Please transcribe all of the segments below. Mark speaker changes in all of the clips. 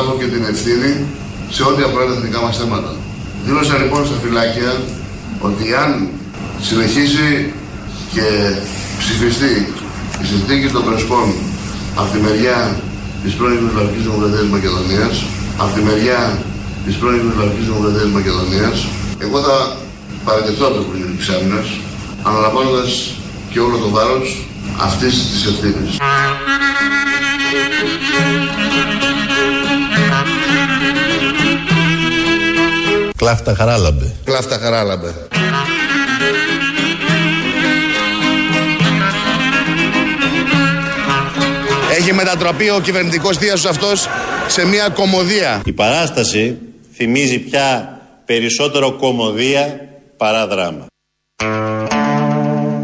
Speaker 1: είμαι υποχρεωμένο να αναλάβω και την ευθύνη σε ό,τι αφορά τα εθνικά μας θέματα. Δήλωσα λοιπόν στα φυλάκια ότι αν συνεχίσει και ψηφιστεί η συνθήκη των Πρεσπών από τη μεριά της πρώην Ιουγκοσλαβικής Δημοκρατίας Μακεδονίας, από τη μεριά της πρώην Ιουγκοσλαβικής Δημοκρατίας Μακεδονίας, εγώ θα παραιτηθώ από το Υπουργείο της Άμυνας, αναλαμβάνοντας και όλο το βάρος αυτής της ευθύνης.
Speaker 2: Κλάφτα χαράλαμπε.
Speaker 1: Κλάφτα χαράλαμπε. Έχει μετατραπεί ο κυβερνητικός θείασος αυτός σε μια κομμωδία.
Speaker 2: Η παράσταση θυμίζει πια περισσότερο κομμωδία παρά δράμα.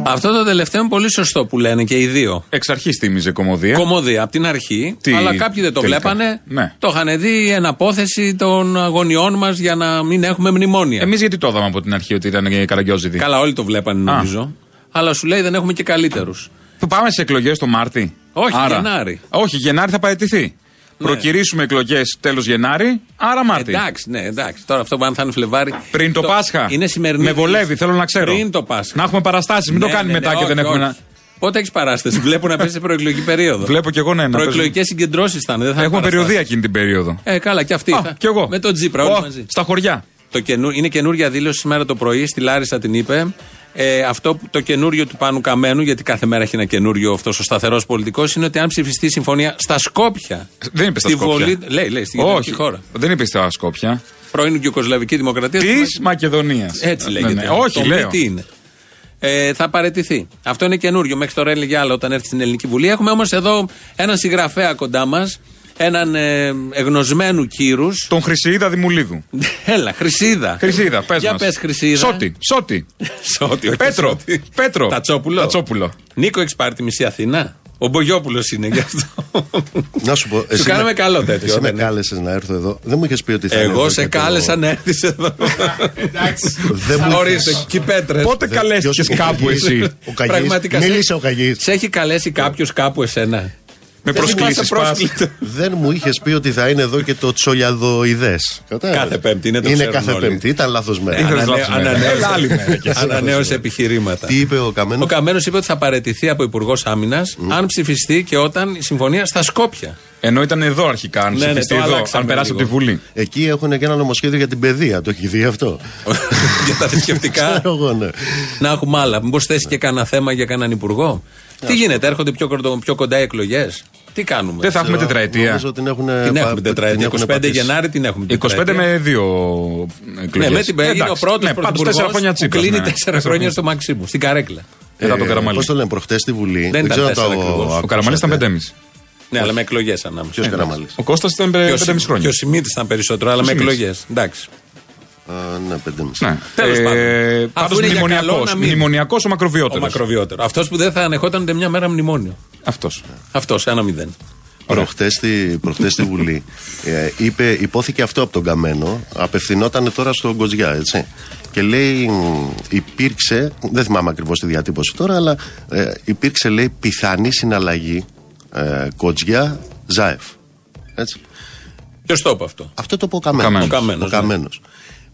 Speaker 3: Αυτό το τελευταίο είναι πολύ σωστό που λένε και οι δύο.
Speaker 4: Εξ αρχής θύμιζε κομμωδία.
Speaker 3: Κομμωδία από την αρχή.
Speaker 4: Τι
Speaker 3: αλλά κάποιοι δεν το
Speaker 4: τελικά.
Speaker 3: βλέπανε.
Speaker 4: Ναι.
Speaker 3: Το είχαν δει εν απόθεση των αγωνιών μας για να μην έχουμε μνημόνια.
Speaker 4: Εμείς γιατί το είδαμε από την αρχή ότι ήταν καραγκιόζητη.
Speaker 3: Καλά, όλοι το βλέπανε
Speaker 4: Α.
Speaker 3: νομίζω. Αλλά σου λέει δεν έχουμε και καλύτερους.
Speaker 4: Που πάμε σε εκλογές το Μάρτι.
Speaker 3: Όχι, Γενάρη.
Speaker 4: Όχι, Γενάρη θα παραιτηθεί. Προκυρήσουμε εκλογές τέλος Γενάρη, άρα Μάρτι.
Speaker 3: Εντάξει, ναι, εντάξει. Τώρα αυτό που αν θα είναι Φλεβάρι.
Speaker 4: Πριν το, Πάσχα.
Speaker 3: Είναι σημερινή.
Speaker 4: Με βολεύει, θέλω να ξέρω.
Speaker 3: Πριν το Πάσχα.
Speaker 4: Να έχουμε παραστάσεις, μην
Speaker 3: Ναι,
Speaker 4: το κάνει
Speaker 3: ναι,
Speaker 4: μετά
Speaker 3: ναι,
Speaker 4: και δεν
Speaker 3: όχι,
Speaker 4: έχουμε.
Speaker 3: όχι.
Speaker 4: να-
Speaker 3: Πότε έχεις παράσταση; Βλέπω να πέσει σε προεκλογική περίοδο.
Speaker 4: Βλέπω κι εγώ ναι, να
Speaker 3: Προεκλογικές συγκεντρώσεις ήταν. Δεν θα είναι
Speaker 4: Έχουμε
Speaker 3: παραστάσεις.
Speaker 4: περιοδία εκείνη την περίοδο.
Speaker 3: Ε, καλά, και αυτή.
Speaker 4: Α,
Speaker 3: θα-
Speaker 4: κι εγώ.
Speaker 3: Με τον Τζίπρα, όλοι
Speaker 4: Ω,
Speaker 3: μαζί.
Speaker 4: Στα χωριά.
Speaker 3: Το καινού, είναι καινούργια δήλωση σήμερα το πρωί, στη Λάρισα την είπε. Ε, αυτό που- το καινούριο του Πάνου Καμένου, γιατί κάθε μέρα έχει ένα καινούριο αυτό ο σταθερός πολιτικός, είναι ότι αν ψηφιστεί η συμφωνία στα Σκόπια.
Speaker 4: Δεν είπε στα
Speaker 3: στη
Speaker 4: Σκόπια.
Speaker 3: Βολή, λέει, λέει, στη γειτονική
Speaker 4: Όχι,
Speaker 3: χώρα.
Speaker 4: δεν είπε στα Σκόπια.
Speaker 3: Πρώην Ιουκοσλαβική Δημοκρατία.
Speaker 4: Της Μακεδονίας.
Speaker 3: Έτσι λέγεται.
Speaker 4: Ναι, Όχι,
Speaker 3: το
Speaker 4: λέω.
Speaker 3: μη τι είναι. Ε, θα παραιτηθεί. Αυτό είναι καινούριο. Μέχρι τώρα έλεγε άλλο όταν έρθει στην Ελληνική Βουλή. Έχουμε όμως εδώ έναν συγγραφέα κοντά μας. Έναν ε, εγνωσμένου κύρους.
Speaker 4: Τον Χρυσίδα Δημουλίδου.
Speaker 3: Έλα, Χρυσίδα.
Speaker 4: Χρυσίδα, πες
Speaker 3: Για
Speaker 4: μας.
Speaker 3: πες Χρυσίδα.
Speaker 4: Σώτη, Σώτη.
Speaker 3: Σώτη, όχι
Speaker 4: Πέτρο,
Speaker 3: Σώτη.
Speaker 4: Πέτρο.
Speaker 3: Τατσόπουλο.
Speaker 4: Τατσόπουλο.
Speaker 3: Νίκο, έχεις πάρει τη μισή Αθήνα; Ο Μπογιόπουλος είναι γι' αυτό.
Speaker 5: Να σου πω.
Speaker 3: Σου κάναμε καλό τέτοιο.
Speaker 5: Εσύ με
Speaker 3: δεν είναι;
Speaker 5: κάλεσες να έρθω εδώ. Δεν μου είχες πει ότι θα είναι
Speaker 3: Εγώ
Speaker 5: εδώ
Speaker 3: σε
Speaker 5: και το-
Speaker 3: κάλεσα να έρθεις εδώ.
Speaker 5: Δεν μου
Speaker 3: Ορίστε,
Speaker 5: είχες-
Speaker 3: και οι πέτρες.
Speaker 4: Πότε καλέστηκες
Speaker 5: ποιος-
Speaker 4: κάπου εσύ;
Speaker 5: Ο Καγής.
Speaker 3: Πραγματικά. σε-
Speaker 5: Μίλησε ο Καγής.
Speaker 3: Σε έχει καλέσει κάποιος κάπου εσένα;
Speaker 4: Με
Speaker 3: Δεν
Speaker 4: προσκλήσεις
Speaker 3: θυμάσαι
Speaker 4: πας.
Speaker 3: πρόσκληση.
Speaker 5: Δεν μου είχες πει ότι θα είναι εδώ και το τσολιαδοειδές.
Speaker 3: Κάθε Πέμπτη είναι, το
Speaker 5: Είναι
Speaker 3: ξέρουν
Speaker 5: κάθε
Speaker 3: όλοι.
Speaker 5: Πέμπτη. Ήταν λάθος μέρα.
Speaker 4: Ήθελες
Speaker 3: Ανανέ-
Speaker 4: λάθος μέρα.
Speaker 3: ανανέωσε-
Speaker 4: Έλα άλλη μέρα κι εσύ.
Speaker 3: Ανανέωσε επιχειρήματα.
Speaker 5: Τι είπε ο Καμένος;
Speaker 3: Ο Καμένος είπε ότι θα παραιτηθεί από Υπουργός Άμυνας αν ψηφιστεί και όταν η συμφωνία στα Σκόπια.
Speaker 4: Ενώ ήταν εδώ αρχικά, αν
Speaker 3: Ναι, ναι,
Speaker 4: ψηφιστεί
Speaker 3: το
Speaker 4: εδώ,
Speaker 3: αλλάξαμε
Speaker 4: αν περάσει από
Speaker 3: λίγο.
Speaker 4: τη Βουλή.
Speaker 5: Εκεί έχουν και ένα νομοσχέδιο για την παιδεία. Το έχει δει αυτό.
Speaker 3: για τα θρησκευτικά.
Speaker 5: Ξέρω εγώ, ναι.
Speaker 3: να έχουμε άλλα. Μήπως θέσει και κανένα θέμα για κανέναν υπουργό. Τι γίνεται, έρχονται πιο, κοντο- πιο κοντά οι εκλογές. Τι κάνουμε.
Speaker 4: Δεν θα έχουμε
Speaker 5: Ξέρω,
Speaker 4: τετραετία.
Speaker 5: Νομίζω την έχουν.
Speaker 3: Την έχουμε τετραετία. 25 Γενάρη την έχουμε.
Speaker 4: 25
Speaker 3: τετραετία.
Speaker 4: με δύο εκλογές.
Speaker 3: Ναι, με την έγινε ο πρώτος
Speaker 4: ναι, πάντως τέσσερα χρόνια
Speaker 3: που
Speaker 4: Τσίπρας,
Speaker 3: κλείνει
Speaker 4: ναι.
Speaker 3: τέσσερα χρόνια στο Μαξίμου, στην καρέκλα.
Speaker 4: Μετά τον Καραμαλή.
Speaker 5: Πώς το λένε, προχτές στη Βουλή.
Speaker 3: Δεν ήταν
Speaker 5: ξέρω
Speaker 3: τέσσερα
Speaker 5: το
Speaker 3: ακριβώς. Ο
Speaker 4: Ο Καραμαλής ήταν 5,5.
Speaker 3: Ναι, αλλά με εκλογές ανάμεσα.
Speaker 5: Ποιος Καραμαλής;
Speaker 4: Ο Κώστας ήταν 5,5 χρόνια.
Speaker 3: Και ο Σιμίτης ήταν περισσότερο, αλλά με
Speaker 4: Σιμίτης.
Speaker 3: εκλογές. Εντάξει.
Speaker 5: Ναι, πεντέμιση.
Speaker 4: Ναι.
Speaker 3: Τέλος πάντων.
Speaker 4: Ε,
Speaker 3: Αφού
Speaker 4: Πάντω
Speaker 3: είναι για καλό
Speaker 4: μνημονιακό.
Speaker 3: να μην-
Speaker 4: Μνημονιακός ο
Speaker 3: Ο
Speaker 4: μακροβιότερο.
Speaker 3: μακροβιότερος. Αυτός που δεν θα ανεχόταν ούτε μια μέρα μνημόνιο.
Speaker 4: Αυτός.
Speaker 3: Αυτός, ένα μηδέν.
Speaker 5: Προχτές στη, προχτές στη Βουλή ε, είπε, υπόθηκε αυτό από τον Καμένο απευθυνόταν τώρα στον Κοζιά έτσι και λέει μ, υπήρξε δεν θυμάμαι ακριβώς τη διατύπωση τώρα αλλά ε, υπήρξε λέει πιθανή συναλλαγή ε, Κοζιά Ζάεφ έτσι
Speaker 3: Ποιος το είπε αυτό;
Speaker 5: αυτό το είπε ο Καμένος.
Speaker 4: Καμένος.
Speaker 3: Ο Καμένος, ναι.
Speaker 5: Καμένος.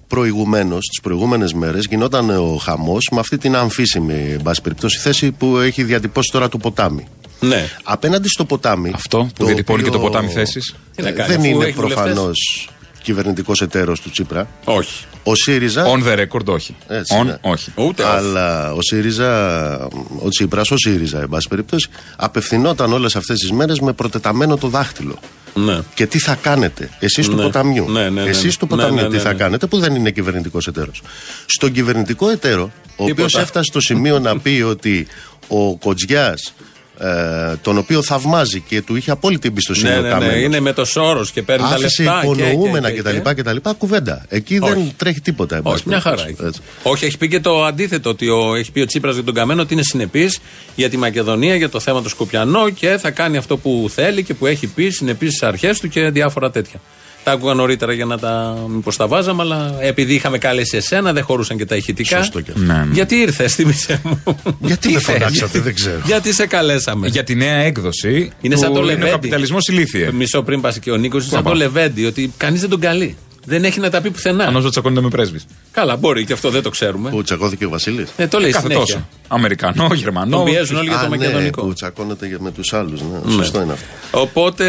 Speaker 5: Προηγουμένως, τις προηγούμενες μέρες γινόταν ο χαμός με αυτή την αμφίσιμη εν πάση περιπτώσει, θέση που έχει διατυπώσει τώρα το ποτάμι.
Speaker 3: Ναι.
Speaker 5: Απέναντι στο ποτάμι.
Speaker 4: Αυτό που διατυπώνει και το ποτάμι θέσεις.
Speaker 3: Τι να
Speaker 5: ε,
Speaker 3: κάνεις,
Speaker 5: δεν
Speaker 3: αφού
Speaker 5: είναι
Speaker 3: έχει βουλευτές;
Speaker 5: προφανώς κυβερνητικός εταίρος του Τσίπρα.
Speaker 3: Όχι.
Speaker 5: Ο ΣΥΡΙΖΑ.
Speaker 4: On the record, όχι.
Speaker 5: Έτσι,
Speaker 4: On,
Speaker 5: ναι.
Speaker 4: όχι.
Speaker 3: Ούτε off.
Speaker 5: Αλλά ο ΣΥΡΙΖΑ, ο Τσίπρας, ο ΣΥΡΙΖΑ, εν πάση περιπτώσει, απευθυνόταν όλες αυτές τις μέρες με προτεταμένο το δάχτυλο.
Speaker 3: Ναι.
Speaker 5: Και τι θα κάνετε, εσείς του
Speaker 3: Ναι.
Speaker 5: ποταμιού;
Speaker 3: Ναι, ναι, ναι,
Speaker 5: Εσείς
Speaker 3: ναι.
Speaker 5: του ποταμιού,
Speaker 3: Ναι, ναι,
Speaker 5: τι
Speaker 3: ναι,
Speaker 5: θα
Speaker 3: ναι.
Speaker 5: κάνετε, που δεν είναι κυβερνητικός εταίρος. Στον κυβερνητικό εταίρο, ο οποίος
Speaker 3: Τίποτα.
Speaker 5: έφτασε στο σημείο να πει ότι ο Κοτζιάς, ε, τον οποίο θαυμάζει και του είχε απόλυτη εμπιστοσύνη
Speaker 3: Ναι,
Speaker 5: ο
Speaker 3: ναι, ναι.
Speaker 5: Καμένος,
Speaker 3: Είναι με το σώρος και παίρνει τα
Speaker 5: άφησε
Speaker 3: λεφτά. και-
Speaker 5: υπονοούμενα
Speaker 3: και-
Speaker 5: κτλ.
Speaker 3: και-
Speaker 5: κτλ. Κουβέντα. Εκεί δεν
Speaker 3: Όχι.
Speaker 5: τρέχει τίποτα. εν πάση
Speaker 3: Όχι, μια χαρά
Speaker 5: περιπτώσει.
Speaker 3: έχει.
Speaker 5: Έτσι.
Speaker 3: Όχι, έχει πει και το αντίθετο. Ότι ο, έχει πει ο Τσίπρας για τον Καμένο ότι είναι συνεπής για τη Μακεδονία, για το θέμα του Σκοπιανό και θα κάνει αυτό που θέλει και που έχει πει, συνεπή στις αρχές του και διάφορα τέτοια. Τα άκουγα νωρίτερα για να τα. Μήπως τα βάζαμε, αλλά επειδή είχαμε κάλεσει εσένα, δεν χωρούσαν και τα ηχητικά.
Speaker 5: Σωστό και αυτό.
Speaker 4: Ναι, ναι.
Speaker 3: Γιατί ήρθες, θύμισε μου;
Speaker 5: Γιατί δεν φωνάξατε, δεν ξέρω.
Speaker 3: Γιατί σε καλέσαμε;
Speaker 4: Για τη νέα έκδοση.
Speaker 3: Είναι
Speaker 4: του
Speaker 3: σαν το
Speaker 4: Είναι
Speaker 3: Λεβέντι.
Speaker 4: ο καπιταλισμό ηλίθιε.
Speaker 3: Μισό πριν πας και ο Νίκος, είναι σαν
Speaker 4: Πάμε.
Speaker 3: το Λεβέντι, ότι κανείς δεν τον καλεί. Δεν έχει να τα πει πουθενά.
Speaker 4: Αν όσο τσακώνεται με πρέσβη.
Speaker 3: Καλά, μπορεί και αυτό δεν το ξέρουμε.
Speaker 5: Που τσακώθηκε ο Βασίλης;
Speaker 3: Ε, το λέει
Speaker 4: Κάθε
Speaker 3: συνέχεια.
Speaker 4: τόσο. Αμερικανό, Γερμανό.
Speaker 3: Τον πιέζουν όλοι για το
Speaker 5: ναι,
Speaker 3: μακεδονικό.
Speaker 5: που τσακώνεται για- με τους άλλους. Ναι. Σωστό είναι αυτό.
Speaker 3: Οπότε,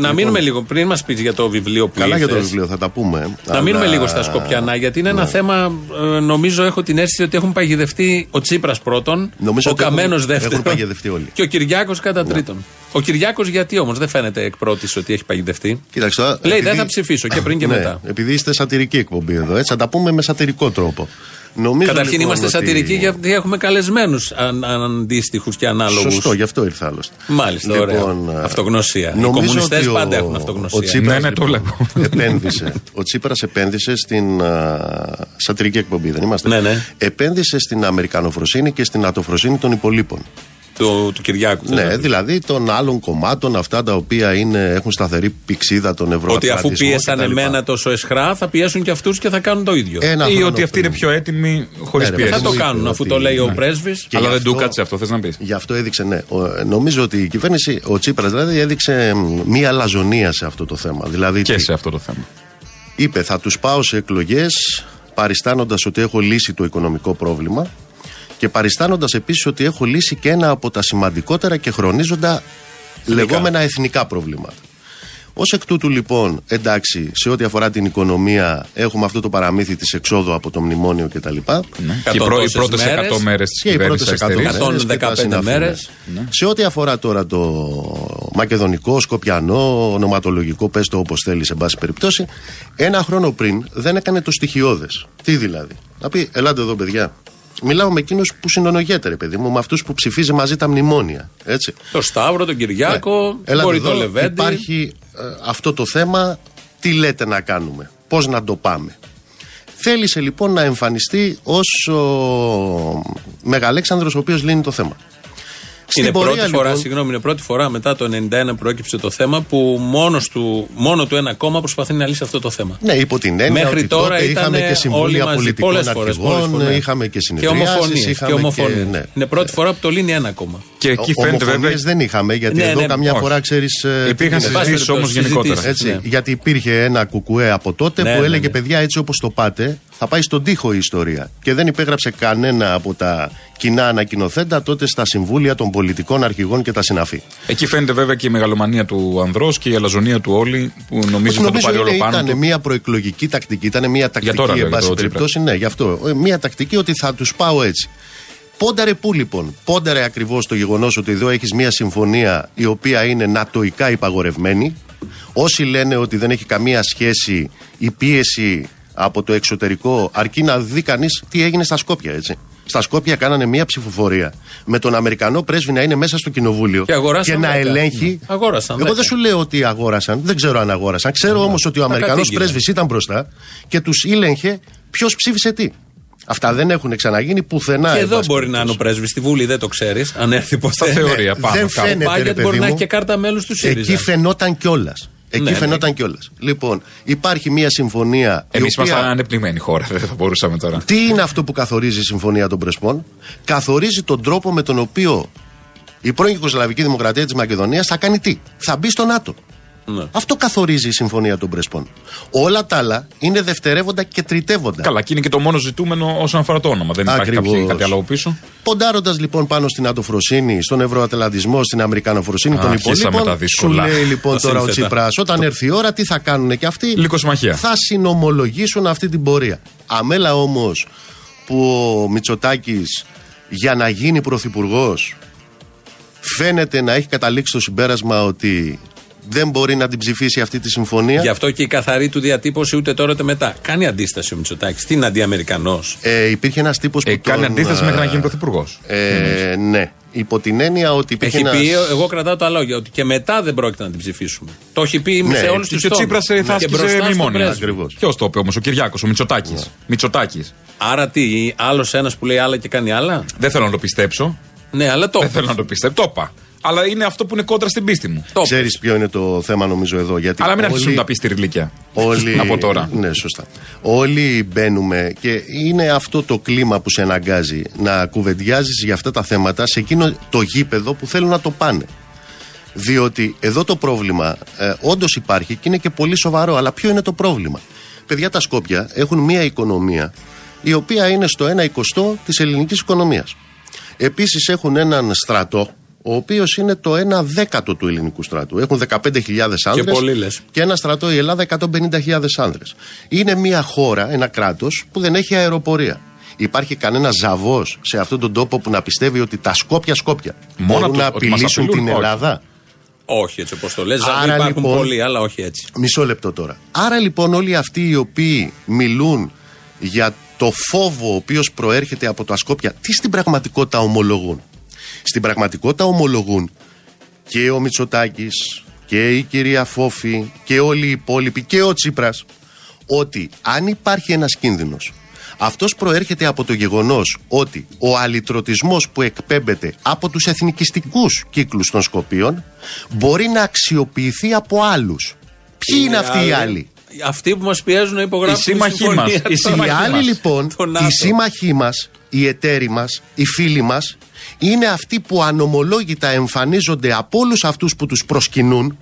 Speaker 3: να μείνουμε λίγο πριν μας πεις για το βιβλίο που
Speaker 5: Λοιπόν. Καλά για το
Speaker 3: ήρθες.
Speaker 5: βιβλίο, θα τα πούμε.
Speaker 3: Να
Speaker 5: αλλά-
Speaker 3: μείνουμε λίγο στα Σκοπιανά, γιατί είναι ένα
Speaker 5: Ναι.
Speaker 3: θέμα, ε, νομίζω έχω την αίσθηση ότι έχουν παγιδευτεί ο Τσίπρας πρώτον,
Speaker 5: Νομίζω
Speaker 3: ο
Speaker 5: ότι έχουν-
Speaker 3: Καμένος
Speaker 5: έχουν
Speaker 3: δεύτερον
Speaker 5: παγιδευτεί όλοι. Ναι.
Speaker 3: και ο Κυριάκος κατά τρίτον. Ο Κυριάκος γιατί όμως δεν φαίνεται εκ πρώτης ότι έχει παγιδευτεί;
Speaker 5: Κοίταξε τώρα,
Speaker 3: Λέει,
Speaker 5: επειδή-
Speaker 3: δεν θα ψηφίσω και πριν και
Speaker 5: Ναι,
Speaker 3: μετά.
Speaker 5: Επειδή είστε σατυρική εκπομπή εδώ, έτσι θα τα πούμε με σατυρικό τρόπο. Νομίζω,
Speaker 3: Καταρχήν
Speaker 5: λοιπόν,
Speaker 3: είμαστε
Speaker 5: ότι-
Speaker 3: σατυρικοί γιατί έχουμε καλεσμένους αν, αντίστοιχους και ανάλογους.
Speaker 5: Σωστό, γι' αυτό ήρθα άλλωστε.
Speaker 3: Μάλιστα, ωραία. Αυτογνωσία. Οι
Speaker 5: νομίζω
Speaker 3: κομμουνιστές
Speaker 5: ότι ο-
Speaker 3: πάντα έχουν αυτογνωσία.
Speaker 5: Ο Τσίπρας,
Speaker 4: Ναι, ναι, το
Speaker 5: λοιπόν,
Speaker 4: βλέπω.
Speaker 5: επένδυσε. Ο Τσίπρας επένδυσε στην α, σατυρική εκπομπή, δεν είμαστε;
Speaker 3: Ναι, ναι.
Speaker 5: Επένδυσε στην Αμερικανοφροσύνη και στην ατοφροσύνη των υπολείπων.
Speaker 3: Του, του Κυριάκου.
Speaker 5: Ναι,
Speaker 3: δηλαδή.
Speaker 5: δηλαδή των άλλων κομμάτων, αυτά τα οποία είναι, έχουν σταθερή πηξίδα των
Speaker 3: Ότι
Speaker 5: ευρωατλαντισμό.
Speaker 3: αφού πίεσαν
Speaker 5: κτλ.
Speaker 3: εμένα τόσο εσχρά, θα πιέσουν και αυτούς και θα κάνουν το ίδιο.
Speaker 5: Ένα
Speaker 4: Ή
Speaker 5: χρόνο
Speaker 4: ότι αυτοί είναι
Speaker 5: πριν.
Speaker 4: πιο έτοιμοι χωρίς
Speaker 5: Ναι, ρε,
Speaker 4: πίεση.
Speaker 3: θα το
Speaker 5: μου
Speaker 3: κάνουν
Speaker 5: είπε
Speaker 3: αφού
Speaker 5: ότι-
Speaker 3: το λέει ο
Speaker 5: ναι.
Speaker 3: πρέσβης.
Speaker 5: Και
Speaker 4: Αλλά
Speaker 5: γι'
Speaker 4: δεν του
Speaker 5: αυτό-
Speaker 4: κάτσε αυτό, θες να πεις;
Speaker 5: Γι' αυτό έδειξε, ναι. Ο- ε, νομίζω ότι η κυβέρνηση, ο Τσίπρας δηλαδή, έδειξε μ, μία λαζονία σε αυτό το θέμα. Δηλαδή,
Speaker 4: Και
Speaker 5: τι-
Speaker 4: σε αυτό το θέμα.
Speaker 5: είπε, θα τους πάω σε εκλογές παριστάνοντας ότι έχω λύσει το οικονομικό πρόβλημα και παριστάνοντας επίσης ότι έχω λύσει και ένα από τα σημαντικότερα και χρονίζοντα λεγόμενα εθνικά προβλήματα. Ω εκ τούτου, λοιπόν, εντάξει, σε ό,τι αφορά την οικονομία, έχουμε αυτό το παραμύθι της εξόδου από το μνημόνιο κτλ.
Speaker 4: Και οι, πρω- οι
Speaker 3: τόσες
Speaker 4: πρώτες
Speaker 3: μέρες.
Speaker 4: 100 μέρες της
Speaker 5: Και οι πρώτες
Speaker 4: κυβέρνησης
Speaker 5: 100
Speaker 4: αριστερής.
Speaker 5: μέρες
Speaker 3: 115
Speaker 5: και τα συναφή,
Speaker 3: μέρες.
Speaker 5: ναι. Σε ό,τι αφορά τώρα το μακεδονικό, σκοπιανό, ονοματολογικό, πες το όπως θέλεις, σε πάση περιπτώσει, ένα χρόνο πριν δεν έκανε το στοιχειώδες. Τι δηλαδή; Να πει, ελάτε εδώ, παιδιά. Μιλάω με εκείνους που συνονογέται, ρε παιδί μου, με αυτούς που ψηφίζει μαζί τα μνημόνια. Έτσι.
Speaker 3: Το Σταύρο, τον Κυριάκο,
Speaker 5: Ναι. Ελάτε
Speaker 3: μπορεί
Speaker 5: εδώ,
Speaker 3: το Λεβέντι.
Speaker 5: Υπάρχει ε, αυτό το θέμα, τι λέτε να κάνουμε, πώς να το πάμε. Θέλησε λοιπόν να εμφανιστεί ως ο Μεγαλέξανδρος ο οποίος λύνει το θέμα.
Speaker 3: Είναι
Speaker 5: πορεία,
Speaker 3: πρώτη φορά,
Speaker 5: λοιπόν,
Speaker 3: συγγνώμη, είναι πρώτη φορά μετά το 91 προέκυψε το θέμα που μόνος του, μόνο του ένα κόμμα προσπαθεί να λύσει αυτό το θέμα.
Speaker 5: Ναι, υπό την έννοια
Speaker 3: Μέχρι
Speaker 5: ότι
Speaker 3: τώρα
Speaker 5: τότε
Speaker 3: ήταν
Speaker 5: είχαμε και
Speaker 3: όλοι
Speaker 5: συμβούλια
Speaker 3: μαζί,
Speaker 5: πολιτικών
Speaker 3: πολλές φορές,
Speaker 5: αρχηγών,
Speaker 3: πολλές φορές.
Speaker 5: είχαμε και
Speaker 3: Και
Speaker 5: συνεδριάσεις,
Speaker 3: ομοφωνίες.
Speaker 5: είχαμε
Speaker 3: Και ομοφωνίες.
Speaker 5: ναι.
Speaker 3: Είναι πρώτη φορά που το λύνει ένα κόμμα.
Speaker 4: Και εκεί
Speaker 5: Ο-
Speaker 4: φαίνεται βέβαια.
Speaker 5: ομοφωνίες δεν είχαμε, γιατί
Speaker 3: Ναι,
Speaker 5: εδώ
Speaker 3: ναι,
Speaker 5: καμιά
Speaker 4: όχι.
Speaker 5: φορά ξέρεις.
Speaker 4: Υπήρχαν
Speaker 3: Εν πάση
Speaker 4: συζητήσει όμως
Speaker 3: περιπτώσει,
Speaker 4: γενικότερα.
Speaker 3: συζητήσεις.
Speaker 5: Έτσι,
Speaker 3: Ναι.
Speaker 5: Γιατί υπήρχε ένα κουκουέ από τότε
Speaker 3: Ναι,
Speaker 5: που
Speaker 3: ναι,
Speaker 5: έλεγε
Speaker 3: ναι.
Speaker 5: παιδιά έτσι όπως το πάτε θα πάει στον τοίχο η ιστορία. Και δεν υπέγραψε κανένα από τα κοινά ανακοινοθέντα τότε στα συμβούλια των πολιτικών αρχηγών και τα συναφή.
Speaker 4: Εκεί φαίνεται βέβαια και η μεγαλομανία του ανδρός και η αλαζονία του όλη που νομίζεις ότι θα το πάρει όλο
Speaker 5: είναι-
Speaker 4: πάνω
Speaker 5: ήταν
Speaker 4: του.
Speaker 5: μια προεκλογική τακτική, ήταν μια τακτική
Speaker 4: τώρα,
Speaker 5: εν
Speaker 4: λέγεται,
Speaker 5: πάση
Speaker 4: ο Τσίπρας.
Speaker 5: περιπτώσει. Ναι, γι' αυτό. Ε, Μια τακτική ότι θα τους πάω έτσι. Πόνταρε πού λοιπόν, πόνταρε ακριβώς το γεγονός ότι εδώ έχεις μια συμφωνία η οποία είναι νατοικά υπαγορευμένη. Όσοι λένε ότι δεν έχει καμία σχέση η πίεση από το εξωτερικό, αρκεί να δει κανείς τι έγινε στα Σκόπια, έτσι. Στα Σκόπια κάνανε μια ψηφοφορία με τον Αμερικανό πρέσβη να είναι μέσα στο κοινοβούλιο
Speaker 3: Και αγοράσαν
Speaker 5: να
Speaker 3: δέκα.
Speaker 5: ελέγχει.
Speaker 3: Αγόρασαν
Speaker 5: Εγώ
Speaker 3: δέκα.
Speaker 5: δεν σου λέω ότι αγόρασαν, δεν ξέρω αν αγόρασαν. Ξέρω όμως ότι ο Αμερικανός
Speaker 3: κατήγγειλε.
Speaker 5: πρέσβης ήταν μπροστά και τους ήλεγχε ποιος ψήφισε τι. Αυτά δεν έχουν ξαναγίνει πουθενά.
Speaker 3: και
Speaker 5: εν
Speaker 3: εδώ
Speaker 5: πάση
Speaker 3: μπορεί να είναι ο
Speaker 5: περιπτώσει.
Speaker 3: πρέσβης στη Βουλή, δεν το ξέρεις, αν έρθει ποτέ.
Speaker 4: Στα θεωρία
Speaker 5: Ναι,
Speaker 4: πάνω
Speaker 5: δεν
Speaker 4: κάπου.
Speaker 5: φαίνεται,
Speaker 3: Πάει
Speaker 5: ρε
Speaker 3: γιατί μπορεί
Speaker 5: παιδί
Speaker 3: να
Speaker 5: μου.
Speaker 3: έχει και κάρτα μέλους του ΣΥΡΙΖΑ.
Speaker 5: Εκεί φαινόταν κιόλας. Εκεί
Speaker 3: Ναι, ναι.
Speaker 5: φαινόταν κιόλας. Λοιπόν, υπάρχει μια συμφωνία. η
Speaker 4: Εμείς
Speaker 5: οποία-
Speaker 4: ήμασταν ανεπτυγμένη χώρα, δεν θα μπορούσαμε τώρα.
Speaker 5: Τι είναι αυτό που καθορίζει η Συμφωνία των Πρεσπών, Καθορίζει τον τρόπο με τον οποίο η πρώην Ιουγκοσλαβική Δημοκρατία της Μακεδονίας θα κάνει τι; Θα μπει στο ΝΑΤΟ.
Speaker 3: Ναι.
Speaker 5: Αυτό καθορίζει η Συμφωνία των Πρεσπών. Όλα τα άλλα είναι δευτερεύοντα και τριτεύοντα.
Speaker 4: Καλά, και είναι και το μόνο ζητούμενο όσον αφορά το όνομα. Δεν υπάρχει
Speaker 5: Ακριβώς.
Speaker 4: κάποιο- κάτι άλλο από πίσω.
Speaker 5: Ποντάροντας λοιπόν πάνω στην ατοφροσύνη, στον ευρωατελαντισμό, στην αμερικανοφροσύνη των
Speaker 4: αρχίσαμε
Speaker 5: υπολείπων.
Speaker 4: τα
Speaker 5: Σου
Speaker 4: δύσκολα.
Speaker 5: λέει λοιπόν
Speaker 3: Τα
Speaker 5: τώρα ο
Speaker 3: σύνθετα.
Speaker 5: Τσίπρας, όταν έρθει η ώρα, τι θα κάνουν και αυτοί;
Speaker 4: Λυκοσμαχία.
Speaker 5: Θα συνομολογήσουν αυτή την πορεία. Αμέλα όμως που ο Μητσοτάκης για να γίνει πρωθυπουργός φαίνεται να έχει καταλήξει το συμπέρασμα ότι δεν μπορεί να την ψηφίσει αυτή τη συμφωνία.
Speaker 3: Γι' αυτό και η καθαρή του διατύπωση ούτε τώρα ούτε μετά. Κάνει αντίσταση ο Μητσοτάκης. Τι είναι αντιαμερικανός;
Speaker 5: Ε, υπήρχε ένας τύπος που.
Speaker 4: Ε, κάνει
Speaker 5: τον,
Speaker 4: αντίθεση
Speaker 5: α,
Speaker 4: μέχρι να γίνει πρωθυπουργός.
Speaker 5: Ε, ναι. Υπό την έννοια ότι υπήρχε
Speaker 3: Έχει
Speaker 5: ένας...
Speaker 3: πει, εγώ κρατάω τα λόγια, ότι και μετά δεν πρόκειται να την ψηφίσουμε. Το έχει πει
Speaker 5: Ναι,
Speaker 3: σε όλους τους
Speaker 4: Και ο Τσίπρας θα άσκησε μνημόνια.
Speaker 5: Ακριβώς.
Speaker 4: Ποιος το είπε όμως, ο Κυριάκος, ο Μητσοτάκης. Μητσοτάκης.
Speaker 3: Άρα τι, άλλος ένας που λέει άλλα και κάνει άλλα;
Speaker 4: Δεν θέλω να το πιστέψω.
Speaker 3: Ναι, αλλά το.
Speaker 4: Δεν θέλω να το πιστέψω. Το είπα. Αλλά είναι αυτό που είναι κόντρα στην πίστη μου.
Speaker 3: Το
Speaker 5: Ξέρεις ποιο είναι το θέμα, νομίζω εδώ. Γιατί
Speaker 4: Αλλά μην
Speaker 5: όλοι-
Speaker 4: αρχίσουν να τα πεις στη ρηλίκια.
Speaker 5: Όλοι,
Speaker 4: Από τώρα.
Speaker 5: Ναι, σωστά. Όλοι μπαίνουμε και είναι αυτό το κλίμα που σε αναγκάζει να κουβεντιάζεις για αυτά τα θέματα σε εκείνο το γήπεδο που θέλουν να το πάνε. Διότι εδώ το πρόβλημα ε, όντως υπάρχει και είναι και πολύ σοβαρό. Αλλά ποιο είναι το πρόβλημα; Παιδιά, τα Σκόπια έχουν μια οικονομία η οποία είναι στο 1 εικοστό της ελληνικής οικονομίας. Επίσης έχουν έναν στρατό, ο οποίος είναι το 1 δέκατο του ελληνικού στρατού. Έχουν 15.000 άνδρες
Speaker 3: πολύ λες.
Speaker 5: και ένα στρατό η Ελλάδα 150.000 άνδρες. Είναι μια χώρα, ένα κράτος που δεν έχει αεροπορία. Υπάρχει κανένα ζαβός σε αυτόν τον τόπο που να πιστεύει ότι τα Σκόπια Σκόπια
Speaker 4: Μόνο
Speaker 5: μπορούν
Speaker 4: το-
Speaker 5: να
Speaker 4: ότι μας
Speaker 5: απειλήσουν
Speaker 4: απειλούν,
Speaker 5: την
Speaker 4: όχι.
Speaker 5: Ελλάδα;
Speaker 3: Όχι έτσι όπως το λες.
Speaker 5: Άρα,
Speaker 3: υπάρχουν
Speaker 5: λοιπόν-
Speaker 3: πολλοί, αλλά όχι έτσι.
Speaker 5: Μισό λεπτό τώρα. Άρα λοιπόν όλοι αυτοί οι οποίοι μιλούν για το φόβο ο οποίος προέρχεται από τα Σκόπια, τι στην πραγματικότητα ομολογούν; Στην πραγματικότητα ομολογούν και ο Μητσοτάκης και η κυρία Φόφη και όλοι οι υπόλοιποι και ο Τσίπρας ότι αν υπάρχει ένας κίνδυνος αυτός προέρχεται από το γεγονός ότι ο αλυτρωτισμός που εκπέμπεται από τους εθνικιστικούς κύκλους των Σκοπίων μπορεί να αξιοποιηθεί από άλλους. Ποιοι είναι αυτοί οι άλλοι.
Speaker 3: Αυτοί που μας πιέζουν να υπογράψουν.
Speaker 4: Οι σύμμαχοί
Speaker 3: συμφωνία
Speaker 4: μας. Οι
Speaker 3: των-
Speaker 5: Οι
Speaker 4: σύμμαχοί
Speaker 5: άλλοι
Speaker 4: μας.
Speaker 5: λοιπόν,
Speaker 3: Το ΝΑΤΟ.
Speaker 5: οι σύμμαχοί μας, οι εταίροι μας, οι φίλοι μας, είναι αυτοί που ανομολόγητα εμφανίζονται από όλους αυτούς που τους προσκυνούν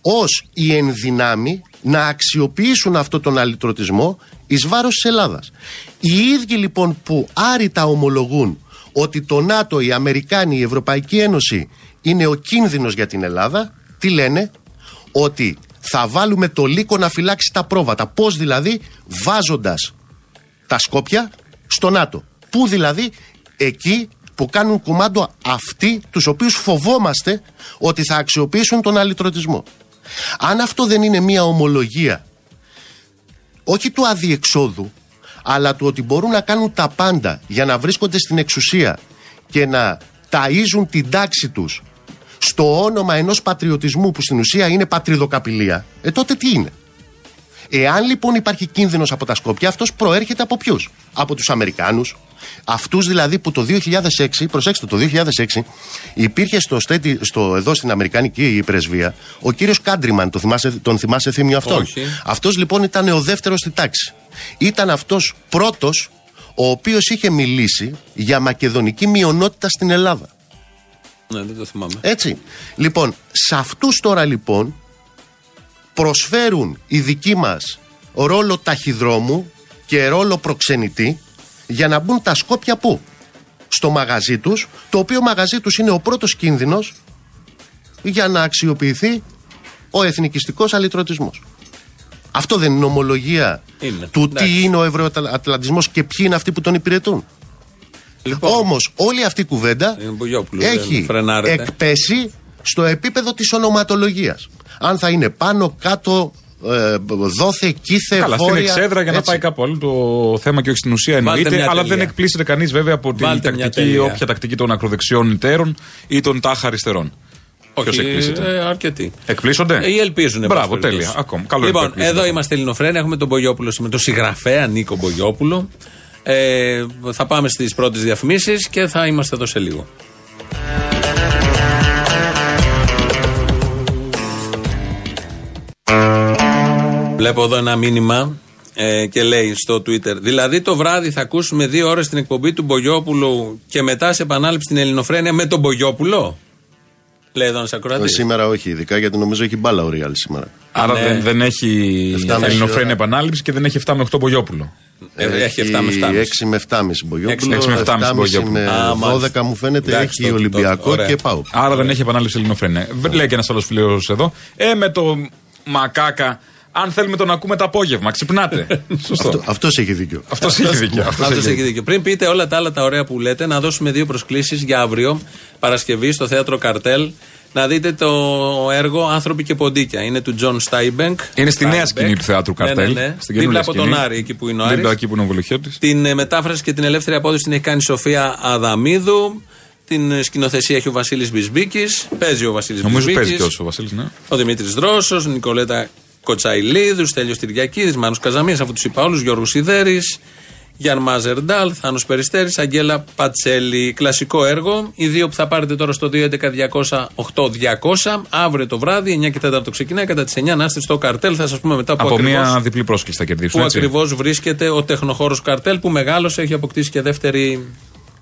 Speaker 5: ως η ενδυνάμει να αξιοποιήσουν αυτό τον αλυτρωτισμό εις βάρος της Ελλάδας. Οι ίδιοι λοιπόν που άρρητα ομολογούν ότι το ΝΑΤΟ, οι Αμερικάνοι, η Ευρωπαϊκή Ένωση είναι ο κίνδυνος για την Ελλάδα, τι λένε, ότι θα βάλουμε το λύκο να φυλάξει τα πρόβατα. Πώς δηλαδή, βάζοντας τα Σκόπια στο ΝΑΤΟ. Πού δηλαδή, εκεί που κάνουν κουμάντο αυτοί τους οποίους φοβόμαστε ότι θα αξιοποιήσουν τον αλυτρωτισμό. Αν αυτό δεν είναι μια ομολογία όχι του αδιεξόδου αλλά του ότι μπορούν να κάνουν τα πάντα για να βρίσκονται στην εξουσία και να ταΐζουν την τάξη τους στο όνομα ενός πατριωτισμού που στην ουσία είναι πατριδοκαπηλεία, ε τότε τι είναι; Εάν λοιπόν υπάρχει κίνδυνος από τα Σκόπια, αυτός προέρχεται από ποιους; Από τους Αμερικάνους. Αυτούς δηλαδή που το 2006, προσέξτε το 2006, υπήρχε στο, State- στο, εδώ στην Αμερικανική πρεσβεία ο κύριος Κάντριμαν, το θυμάσαι, τον θυμάσαι θύμιο αυτόν;
Speaker 3: Όχι.
Speaker 5: Αυτός λοιπόν ήταν ο δεύτερος στη τάξη. Ήταν αυτός πρώτος ο οποίος είχε μιλήσει για μακεδονική μειονότητα στην Ελλάδα.
Speaker 3: Ναι, δεν το θυμάμαι.
Speaker 5: Έτσι. Λοιπόν, σε αυτούς τώρα λοιπόν προσφέρουν οι δικοί μας ρόλο ταχυδρόμου και ρόλο προξενητή για να μπουν τα σκόπια πού; Στο μαγαζί τους, το οποίο μαγαζί τους είναι ο πρώτος κίνδυνος για να αξιοποιηθεί ο εθνικιστικός αλυτρωτισμός. Αυτό δεν είναι ομολογία
Speaker 3: Είναι.
Speaker 5: του
Speaker 3: Εντάξει.
Speaker 5: τι είναι ο ευρωατλαντισμός και ποιοι είναι αυτοί που τον υπηρετούν.
Speaker 3: Λοιπόν,
Speaker 5: Όμως όλη αυτή η κουβέντα
Speaker 3: Είναι Μπογιόπουλος,
Speaker 5: έχει
Speaker 3: δεν φρενάρεται.
Speaker 5: εκπέσει στο επίπεδο της ονοματολογίας. Αν θα είναι πάνω, κάτω, ε, δόθε, κήθε,
Speaker 4: Καλά, στην
Speaker 5: βόρεια.
Speaker 4: εξέδρα για να
Speaker 5: έτσι.
Speaker 4: πάει κάπου αλλού το θέμα και όχι στην ουσία
Speaker 3: Βάλτε
Speaker 4: εννοείται.
Speaker 3: μια
Speaker 4: Αλλά
Speaker 3: τελεία.
Speaker 4: δεν εκπλήσεται κανείς βέβαια από την
Speaker 3: Βάλτε μια
Speaker 4: τακτική,
Speaker 3: τελεία.
Speaker 4: όποια τακτική των ακροδεξιών εταίρων ή των τάχα αριστερών. Ποιος
Speaker 3: όχι,
Speaker 4: εκπλήσεται;
Speaker 3: ε, αρκετοί.
Speaker 4: Εκπλήσονται;
Speaker 3: Ε, Ή ελπίζουν. εν
Speaker 4: Μπράβο,
Speaker 3: πάση
Speaker 4: τέλεια.
Speaker 3: περιπτώσεις.
Speaker 4: Ακόμα. Καλό είναι
Speaker 3: λοιπόν,
Speaker 4: που εκπλήσονται.
Speaker 3: εδώ είμαστε Ελληνοφρένα. Έχουμε τον Μπογιόπουλο με τον συγγραφέα Νίκο Μπογιόπουλο. Ε, θα πάμε στις πρώτες διαφημίσεις και θα είμαστε εδώ σε λίγο. Βλέπω εδώ ένα μήνυμα ε, και λέει στο Twitter. Δηλαδή το βράδυ θα ακούσουμε δύο ώρες την εκπομπή του Μπογιόπουλου και μετά σε επανάληψη την Ελληνοφρένεια με τον Μπογιόπουλο. Λέει εδώ ένας
Speaker 5: Ε,
Speaker 3: ακροατή.
Speaker 5: Σήμερα όχι, ειδικά γιατί νομίζω έχει μπάλα ο Real σήμερα.
Speaker 4: Άρα
Speaker 3: ναι.
Speaker 4: δεν, δεν έχει
Speaker 5: Εφτά με
Speaker 4: ελληνοφρένεια
Speaker 5: ώρα.
Speaker 4: επανάληψη και δεν έχει 7 με 8 Μπογιόπουλο.
Speaker 3: Ε, έχει 7 με 7,5.
Speaker 5: 6 με 7,5 Μπογιόπουλο.
Speaker 4: 6 με 7,5 Μπογιόπουλο.
Speaker 5: με
Speaker 3: Α,
Speaker 5: 12
Speaker 3: μάλιστα.
Speaker 5: μου φαίνεται
Speaker 3: Εντάξει,
Speaker 5: έχει
Speaker 3: τότε,
Speaker 5: Ολυμπιακό
Speaker 3: τότε, ωραία.
Speaker 5: και πάω.
Speaker 4: Άρα δεν έχει επανάληψη ελληνοφρένεια. Β- Λέει και ένας άλλος φίλος εδώ. Ε, με το μακάκα, αν θέλουμε τον ακούμε το απόγευμα, ξυπνάτε. Σωστό.
Speaker 5: Αυτό έχει δίκιο.
Speaker 4: Αυτός έχει δίκιο. αυτός
Speaker 3: Αυτός
Speaker 4: έχει
Speaker 3: έχει δίκιο. Πριν πείτε όλα τα άλλα τα ωραία που λέτε, να δώσουμε δύο προσκλήσεις για αύριο, Παρασκευή, στο θέατρο Καρτέλ. Να δείτε το έργο Άνθρωποι και Ποντίκια. Είναι του Τζον Στάινμπεκ.
Speaker 4: Είναι στη νέα
Speaker 3: Steinbeck.
Speaker 4: σκηνή του θεάτρου Καρτέλ.
Speaker 3: Ναι, ναι, ναι.
Speaker 4: Στην
Speaker 3: Δίπλα
Speaker 4: καινούργια
Speaker 3: από
Speaker 4: σκηνή.
Speaker 3: τον Άρη, εκεί που είναι ο
Speaker 4: Δίπλα
Speaker 3: Άρης.
Speaker 4: εκεί που είναι ο Βολοχιώτης.
Speaker 3: Την ε, μετάφραση και την ελεύθερη απόδοση την έχει κάνει η Σοφία Αδαμίδου. Την ε, σκηνοθεσία έχει ο Βασίλης Μπισμπίκης. Παίζει ο Βασίλης
Speaker 4: Νομίζω
Speaker 3: Μπισμπίκης.
Speaker 4: παίζει και ο Βασίλης, ναι.
Speaker 3: Ο Δημήτρης Δρόσος, Νικολέτα Κοτσαηλίδου, Στέλιος Τυριακίδης, Μάνος Καζαμίας, αφού τους είπα όλους, Γιώργος Σιδέρης Γιάν Μάζερ Ντάλ, Θάνος Περιστέρης, Αγγέλα Πατσέλη. Κλασικό έργο. Οι δύο που θα πάρετε τώρα στο 2.11.200.8.200. Αύριο το βράδυ, 9 και 4 το ξεκινάει. Κατά τις 9 να είστε στο καρτέλ. Θα σας πούμε μετά που
Speaker 4: Από
Speaker 3: ακριβώς,
Speaker 4: μια διπλή πρόσκληση θα κερδίσουν.
Speaker 3: που
Speaker 4: έτσι.
Speaker 3: ακριβώς βρίσκεται ο τεχνοχώρος καρτέλ που μεγάλωσε, έχει αποκτήσει και δεύτερη.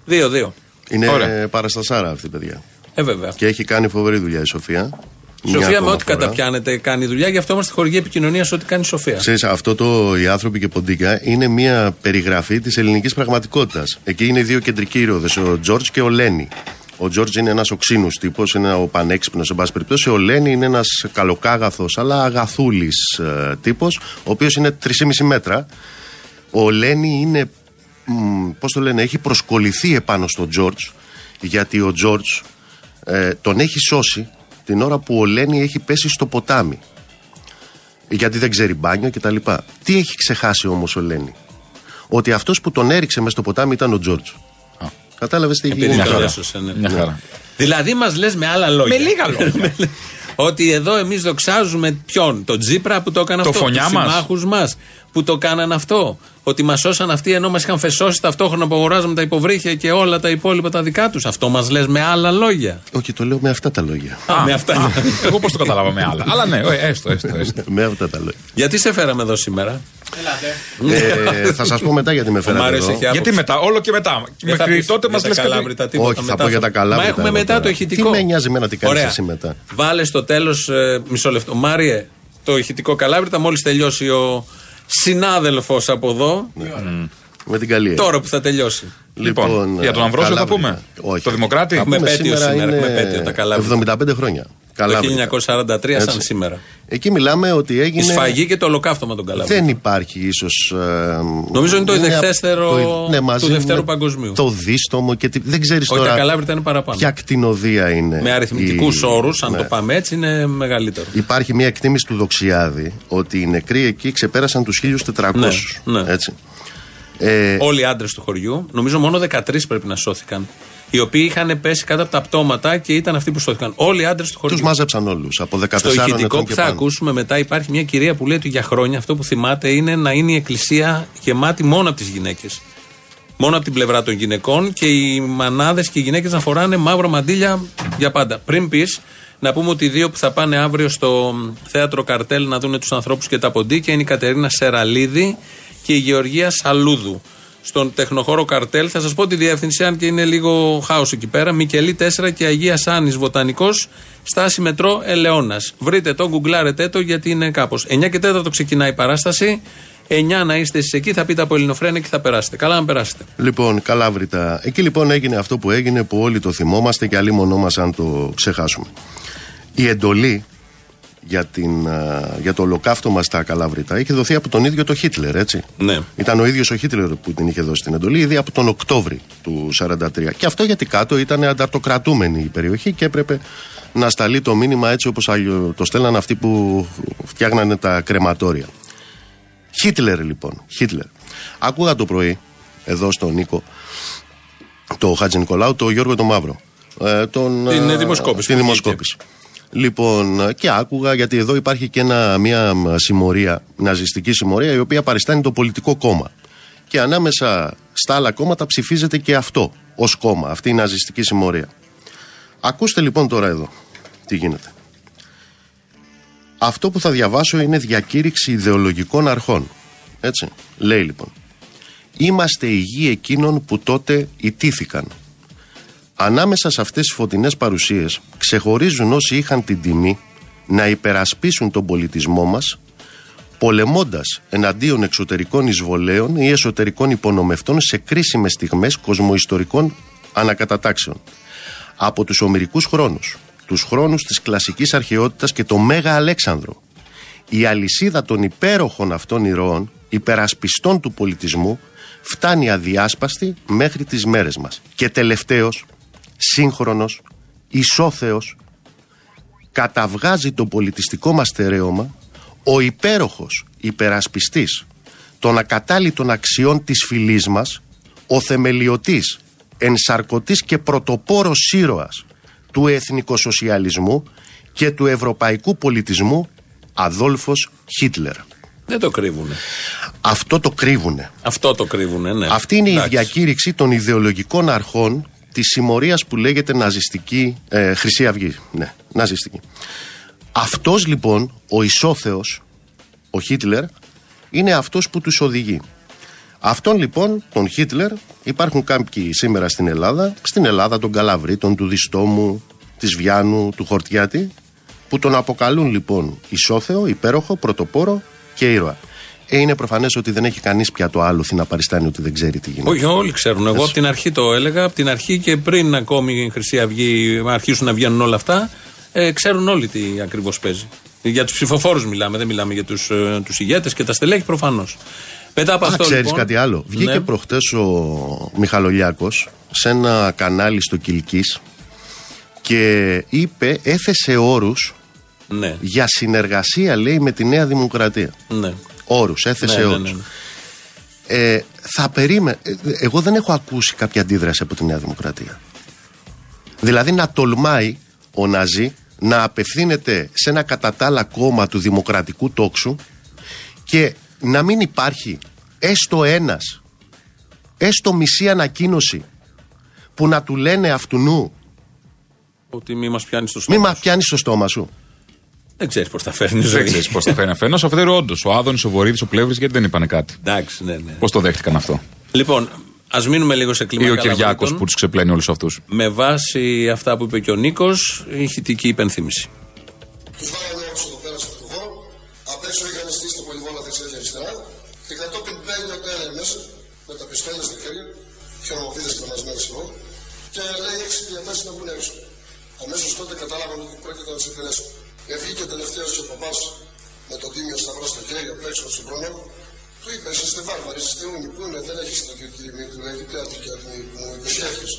Speaker 3: 2-2.
Speaker 5: Είναι
Speaker 4: Ωραία.
Speaker 5: παραστασάρα αυτή, παιδιά.
Speaker 3: Ε, βέβαια.
Speaker 5: Και έχει κάνει φοβερή δουλειά η Σοφία.
Speaker 3: Η
Speaker 5: Μια
Speaker 3: Σοφία με
Speaker 5: ακόμα
Speaker 3: ό,τι
Speaker 5: φορά.
Speaker 3: καταπιάνεται κάνει δουλειά, γι' αυτό είμαστε χορηγοί επικοινωνία ό,τι κάνει η Σοφία.
Speaker 5: Ξέρεις, αυτό το «Οι άνθρωποι και ποντίκια» είναι μια περιγραφή της ελληνικής πραγματικότητας. Εκεί είναι οι δύο κεντρικοί ήρωες, ο Τζόρτζ και ο Λένι. Ο Τζόρτζ είναι ένας οξύνους τύπος, είναι ο πανέξυπνος σε πάση περιπτώσει. Ο Λένι είναι ένας καλοκάγαθος αλλά αγαθούλης ε, τύπος, ο οποίος είναι 3,5 μέτρα. Ο Λένι είναι, μ, πώς το λένε, έχει προσκοληθεί επάνω στον Τζόρτζ, γιατί ο Τζόρτζ ε, τον έχει σώσει την ώρα που ο Λένι έχει πέσει στο ποτάμι γιατί δεν ξέρει μπάνιο κτλ. Τι έχει ξεχάσει όμως ο Λένι; Ότι αυτός που τον έριξε μέσα στο ποτάμι ήταν ο Τζόρτζ. Κατάλαβες τι έχει
Speaker 3: Επειδή
Speaker 5: γίνει.
Speaker 3: το
Speaker 4: χαρά.
Speaker 3: έσωσε, ναι.
Speaker 4: Μια χαρά.
Speaker 3: Δηλαδή μας λες με άλλα λόγια.
Speaker 4: Με λίγα λόγια.
Speaker 3: Ότι εδώ εμείς δοξάζουμε ποιον, τον Τζίπρα που το έκανε
Speaker 4: Το
Speaker 3: αυτό.
Speaker 4: φωνιά
Speaker 3: τους
Speaker 4: μας.
Speaker 3: συμμάχους μας που το κάναν αυτό. Ότι μας σώσαν αυτοί ενώ μας είχαν φεσώσει ταυτόχρονα που αγοράζαμε τα υποβρύχια και όλα τα υπόλοιπα τα δικά τους. Αυτό μας λες με άλλα λόγια.
Speaker 5: Όχι, το λέω με αυτά τα λόγια.
Speaker 3: Α, με αυτά.
Speaker 4: Εγώ πώς το καταλάβα με άλλα. Αλλά ναι, ε, έστω, έστω. έστω.
Speaker 5: με αυτά τα λόγια.
Speaker 3: Γιατί σε φέραμε εδώ σήμερα;
Speaker 5: ε, θα σας πω μετά γιατί με
Speaker 3: Ο
Speaker 5: φέρατε
Speaker 3: Μάριος
Speaker 5: εδώ.
Speaker 3: έχει άποψη.
Speaker 4: Γιατί μετά, όλο και μετά.
Speaker 3: Δεν θα
Speaker 4: Μέχρι
Speaker 3: πεις
Speaker 4: τότε
Speaker 3: για
Speaker 4: μας
Speaker 3: τα
Speaker 4: λες κάτι.
Speaker 3: καλάβρητα τίποτα
Speaker 5: Όχι, θα
Speaker 3: μετά.
Speaker 5: πω για τα καλάβρητα
Speaker 3: Μα έχουμε
Speaker 5: εγώ
Speaker 3: μετά
Speaker 5: τώρα.
Speaker 3: το ηχητικό.
Speaker 5: Τι με νοιάζει εμένα τι κάνεις
Speaker 3: Ωραία.
Speaker 5: εσύ μετά;
Speaker 3: Βάλε στο τέλος, μισό λεπτό. Μάριε, το ηχητικό καλάβρητα, μόλις τελειώσει ο συνάδελφος από εδώ.
Speaker 5: Με την καλή.
Speaker 3: Τώρα που θα τελειώσει.
Speaker 4: Λοιπόν, για τον Αμβρόσιο θα
Speaker 5: Καλάβρητα.
Speaker 4: πούμε.
Speaker 5: Όχι.
Speaker 4: Το Δημοκράτη;
Speaker 3: Έχουμε
Speaker 5: Πούμε
Speaker 3: επέτειος σήμερα, έχουμε επέτειο, τα καλάβρητα.
Speaker 5: 75 χρόνια.
Speaker 3: Το
Speaker 5: Καλάβρητα.
Speaker 3: 1943 σαν
Speaker 5: Έτσι.
Speaker 3: σήμερα.
Speaker 5: Εκεί μιλάμε ότι
Speaker 3: Η
Speaker 5: έγινε.
Speaker 3: σφαγή και το ολοκαύτωμα των καλάβρητα.
Speaker 5: Δεν υπάρχει ίσως.
Speaker 3: Νομίζω είναι το ιδεχθέστερο του Δευτέρου Παγκοσμίου.
Speaker 5: Το δίστομο και τι, δεν ξέρεις
Speaker 3: Όχι,
Speaker 5: τώρα.
Speaker 3: τα καλάβρητα είναι παραπάνω.
Speaker 5: Ποια κτηνοδία είναι.
Speaker 3: Με αριθμητικούς
Speaker 5: η-
Speaker 3: όρους, αν
Speaker 5: ναι.
Speaker 3: το πάμε έτσι, είναι μεγαλύτερο.
Speaker 5: Υπάρχει μια εκτίμηση του Δοξιάδη ότι οι νεκροί εκεί ξεπέρασαν τους 1400.
Speaker 3: Ναι, ναι.
Speaker 5: Έτσι. Ε,
Speaker 3: Όλοι οι άντρες του χωριού, νομίζω μόνο 13 πρέπει να σώθηκαν. Οι οποίοι είχαν πέσει κάτω από τα πτώματα και ήταν αυτοί που σώθηκαν. Όλοι οι άντρες του χωριού.
Speaker 5: τους μάζεψαν όλους από 14
Speaker 3: Στο ηχητικό
Speaker 5: ετών
Speaker 3: που
Speaker 5: και
Speaker 3: θα
Speaker 5: πάνω.
Speaker 3: ακούσουμε μετά υπάρχει μια κυρία που λέει ότι για χρόνια αυτό που θυμάται είναι να είναι η εκκλησία γεμάτη μόνο από τις γυναίκες. Μόνο από την πλευρά των γυναικών και οι μανάδες και οι γυναίκες να φοράνε μαύρα μαντίλια για πάντα. Πριν πεις, να πούμε ότι οι δύο που θα πάνε αύριο στο θέατρο Καρτέλ να δουν τους ανθρώπους και τα ποντίκια είναι η Κατερίνα Σεραλίδη και η Γεωργία Σαλούδου. Στον τεχνοχώρο Καρτέλ θα σας πω τη διεύθυνση, αν και είναι λίγο χάος εκεί πέρα. Μικελή 4 και Αγία Σάνης Βοτανικός, στάση μετρό Ελαιώνας. Βρείτε το, γκουγκλάρετε το γιατί είναι κάπως. 9 και 4 ξεκινάει η παράσταση. 9 να είστε εσείς εκεί, θα πείτε από Ελληνοφρένα και θα περάσετε. Καλά να περάσετε.
Speaker 5: Λοιπόν, καλάβρητα. Εκεί λοιπόν έγινε αυτό που έγινε που όλοι το θυμόμαστε και άλλοι μονό μας αν το ξεχάσουμε. Η εντολή για, την, α, για το ολοκαύτωμα στα καλάβρητα είχε δοθεί από τον ίδιο το Χίτλερ, έτσι.
Speaker 3: Ναι.
Speaker 5: Ήταν ο ίδιος ο Χίτλερ που την είχε δώσει την εντολή ήδη από τον Οκτώβρη του 1943. Και αυτό γιατί κάτω ήταν ανταρτοκρατούμενη η περιοχή και έπρεπε να σταλεί το μήνυμα έτσι όπως αλλιώ- το στέλναν αυτοί που φτιάχνανε τα κρεματόρια. Χίτλερ λοιπόν. Χίτλερ. Άκουγα το πρωί εδώ στον Νίκο το Χατζη Νικολάου, το Γιώργο το Μαύρο. Ε, τον,
Speaker 3: Την
Speaker 5: ε,
Speaker 3: δημοσκόπηση
Speaker 5: Την
Speaker 3: που
Speaker 5: δημοσκόπηση. Λοιπόν, ε, και άκουγα γιατί εδώ υπάρχει και ένα, μια μ, συμμορία, ναζιστική συμμορία, η οποία παριστάνει το πολιτικό κόμμα. Και ανάμεσα στα άλλα κόμματα ψηφίζεται και αυτό ως κόμμα, αυτή η ναζιστική συμμορία. Ακούστε λοιπόν τώρα εδώ τι γίνεται. Αυτό που θα διαβάσω είναι διακήρυξη ιδεολογικών αρχών. Έτσι. Λέει λοιπόν. Είμαστε οι γη εκείνων που τότε ιτήθηκαν. Ανάμεσα σε αυτές τις φωτεινές παρουσίες ξεχωρίζουν όσοι είχαν την τιμή να υπερασπίσουν τον πολιτισμό μας πολεμώντας εναντίον εξωτερικών εισβολέων ή εσωτερικών υπονομευτών σε κρίσιμες στιγμές κοσμοϊστορικών ανακατατάξεων. Από τους ομυρικούς χρόνους, τους χρόνους της κλασικής αρχαιότητας και το Μέγα Αλέξανδρο, η αλυσίδα των υπέροχων αυτών ηρώων, υπερασπιστών του πολιτισμού, φτάνει αδιάσπαστη μέχρι τις μέρες μας. Και τελευταίος, σύγχρονος, ισόθεος, καταβγάζει το πολιτιστικό μας στερέωμα ο υπέροχος υπερασπιστής των ακατάλητων αξιών της φυλής μας, ο θεμελιωτής, ενσαρκωτής και πρωτοπόρος ήρωας του εθνικοσοσιαλισμού και του ευρωπαϊκού πολιτισμού Αδόλφος Χίτλερ.
Speaker 3: Δεν το κρύβουν.
Speaker 5: Αυτό το κρύβουνε.
Speaker 3: Αυτό το κρύβουνε, ναι.
Speaker 5: Αυτή είναι
Speaker 3: Εντάξει.
Speaker 5: η διακήρυξη των ιδεολογικών αρχών της συμμορίας που λέγεται ναζιστική ε, Χρυσή Αυγή. Ναι, ναζιστική. Αυτός λοιπόν, ο ισόθεος, ο Χίτλερ, είναι αυτός που τους οδηγεί. Αυτόν λοιπόν, τον Χίτλερ, υπάρχουν κάποιοι σήμερα στην Ελλάδα, στην Ελλάδα τον Καλαβρίτων, του Διστόμου, της Βιάνου, του Χορτιάτη, που τον αποκαλούν λοιπόν ισόθεο, υπέροχο, πρωτοπόρο και ήρωα. Ε, είναι προφανές ότι δεν έχει κανείς πια το άλοθη να παριστάνει ότι δεν ξέρει τι γίνεται.
Speaker 3: Όχι, όλοι ξέρουν. Εγώ από την αρχή το έλεγα, από την αρχή και πριν ακόμη η Χρυσή Αυγή αρχίσουν να βγαίνουν όλα αυτά, ε, ξέρουν όλοι τι ακριβώς παίζει. Για τους ψηφοφόρους μιλάμε, δεν μιλάμε για τους τους ηγέτες και τα στελέχη προφανώς. Μετά από
Speaker 5: Α,
Speaker 3: αυτό.
Speaker 5: ξέρεις
Speaker 3: λοιπόν,
Speaker 5: κάτι άλλο. Βγήκε
Speaker 3: ναι,
Speaker 5: προχτές ο Μιχαλολιάκος σε ένα κανάλι στο Κιλκής και είπε, έθεσε όρους
Speaker 3: ναι,
Speaker 5: για συνεργασία, λέει, με τη Νέα Δημοκρατία.
Speaker 3: ναι.
Speaker 5: Όρους, έθεσε
Speaker 3: Ναι, ναι,
Speaker 5: όρους.
Speaker 3: ναι.
Speaker 5: Ε, θα περίμενε. Εγώ δεν έχω ακούσει κάποια αντίδραση από τη Νέα Δημοκρατία. Δηλαδή να τολμάει ο Ναζί να απευθύνεται σε ένα κατά τα άλλα κόμμα του δημοκρατικού τόξου και να μην υπάρχει έστω ένας, έστω μισή ανακοίνωση που να του λένε αυτού
Speaker 3: Ότι μη μας πιάνεις στο
Speaker 5: μη
Speaker 3: στόμα.
Speaker 5: μας πιάνεις στο στόμα σου.
Speaker 3: Δεν ξέρει πώ θα φέρνει η
Speaker 4: Δεν
Speaker 3: ζωή.
Speaker 4: ξέρει πώ θα φέρει αφενό. Αφετέρου, όντω, ο Άδωνη, ο Βορύδη, ο Πλεύρη, γιατί δεν είπανε κάτι.
Speaker 3: Εντάξει, ναι, ναι.
Speaker 4: Πώ το δέχτηκαν αυτό.
Speaker 3: Λοιπόν, α μείνουμε λίγο σε κλίμα
Speaker 4: Ή ο Κυριάκο
Speaker 3: Καλαβρίτων.
Speaker 4: που του ξεπλένει όλου αυτού.
Speaker 3: Με βάση αυτά που είπε και ο Νίκο, ηχητική υπενθύμηση.
Speaker 6: Του βάλανε όλου εδώ πέρα σε αυτό το χώρο. Απ' έξω είχαν στήσει το πολυβόλα δεξιά και αριστερά. Και κατόπιν μπαίνει ο Τέρερ μέσα με τα πιστόλια στα χέρια, χειρομοβίδε κρεμασμένε εδώ. Και λέει έξι διατάσει να βγουν έξω. Αμέσω τότε κατάλαβαν ότι πρόκειται να του εκτελέσουν. Και βγήκε τελευταίος και ο παπάς με τον τίμιο σταυρό στο χέρι απ' έξω στον πρόνομο. Του είπε: Είσαστε βάρβαροι, είστε ούνοι, πού είναι, δεν έχεις στρατιωτική τιμή, του λέει: Τι άτομο και άτομο μου υπεσχέθηκες.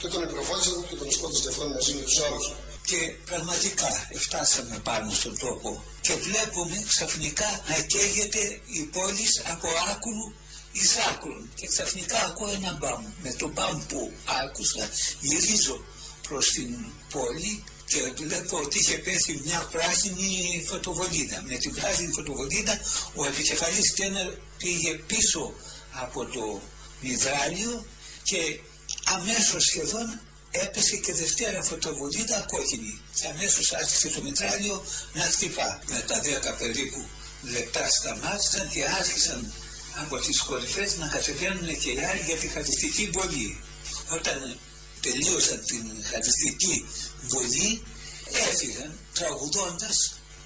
Speaker 6: Και τον υπηροφώνησαν και τον σκότωσαν αυτόν μαζί με τους άλλους.
Speaker 7: και πραγματικά φτάσαμε πάνω στον τόπο και βλέπουμε ξαφνικά να καίγεται η πόλης από άκρου εις άκρουν και ξαφνικά ακούω ένα μπαμ με το μπαμ που άκουσα γυρίζω προς την πόλη και βλέπω ότι είχε πέσει μια πράσινη φωτοβολίδα. Με την πράσινη φωτοβολίδα ο επικεφαλής Κένερ πήγε πίσω από το υδράλιο και αμέσως σχεδόν έπεσε και δευτέρα φωτοβολίδα κόκκινη. Και αμέσως άρχισε το μητράλιο να χτυπά. Με τα 10 περίπου λεπτά σταμάτησαν και άρχισαν από τις κορυφές να κατεβαίνουν και οι άλλοι για τη χαριστική βολή. Όταν τελείωσαν την χαριστική βολή έφυγαν τραγουδώντας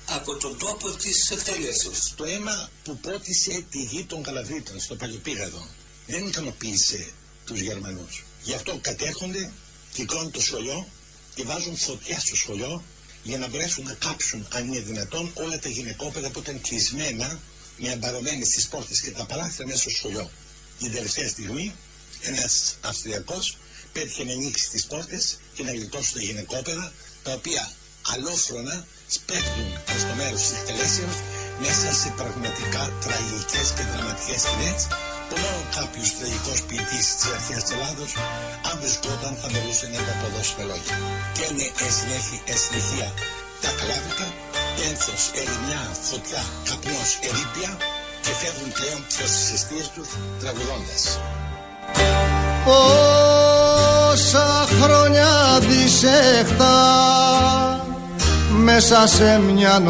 Speaker 7: από τον τόπο της εκτελέσεως.
Speaker 8: Το αίμα που πότισε τη γη των Καλαβρίτων στο Παλαιοπήγαδο δεν ικανοποίησε τους Γερμανούς. Γι' αυτό κατέχονται, κυκλώνουν το σχολείο και βάζουν φωτιά στο σχολείο για να μπορέσουν να κάψουν αν είναι δυνατόν όλα τα γυναικόπαιδα που ήταν κλεισμένα με εμπαρωμένοι στις πόρτες και τα παράθυρα μέσα στο σχολείο. Την τελευταία στιγμή ένας Αυστριακός πέτυχε να ανοίξει τις πόρτες και να γλιτώσει τα γυναικόπαιδα τα οποία αλόφρονα σπέφτουν προς το μέρος της εκτελέσεως μέσα σε πραγματικά τραγικές και δραματικές σκηνές που μόνο κάποιος τραγικός ποιητής της αρχαίας της Ελλάδος αν βρισκόταν θα μπορούσε να τα αποδώσει με λόγια. Και είναι εν συνέχεια, εν συνεχεία τα καλάβρικα, πένθος, ερημιά, φωτιά, καπνός, ερήπια και φεύγουν πλέον προς τις αιστείες τους τραγουδώντας.
Speaker 9: Πόσα χρόνια δισέχτα μέσα σε μια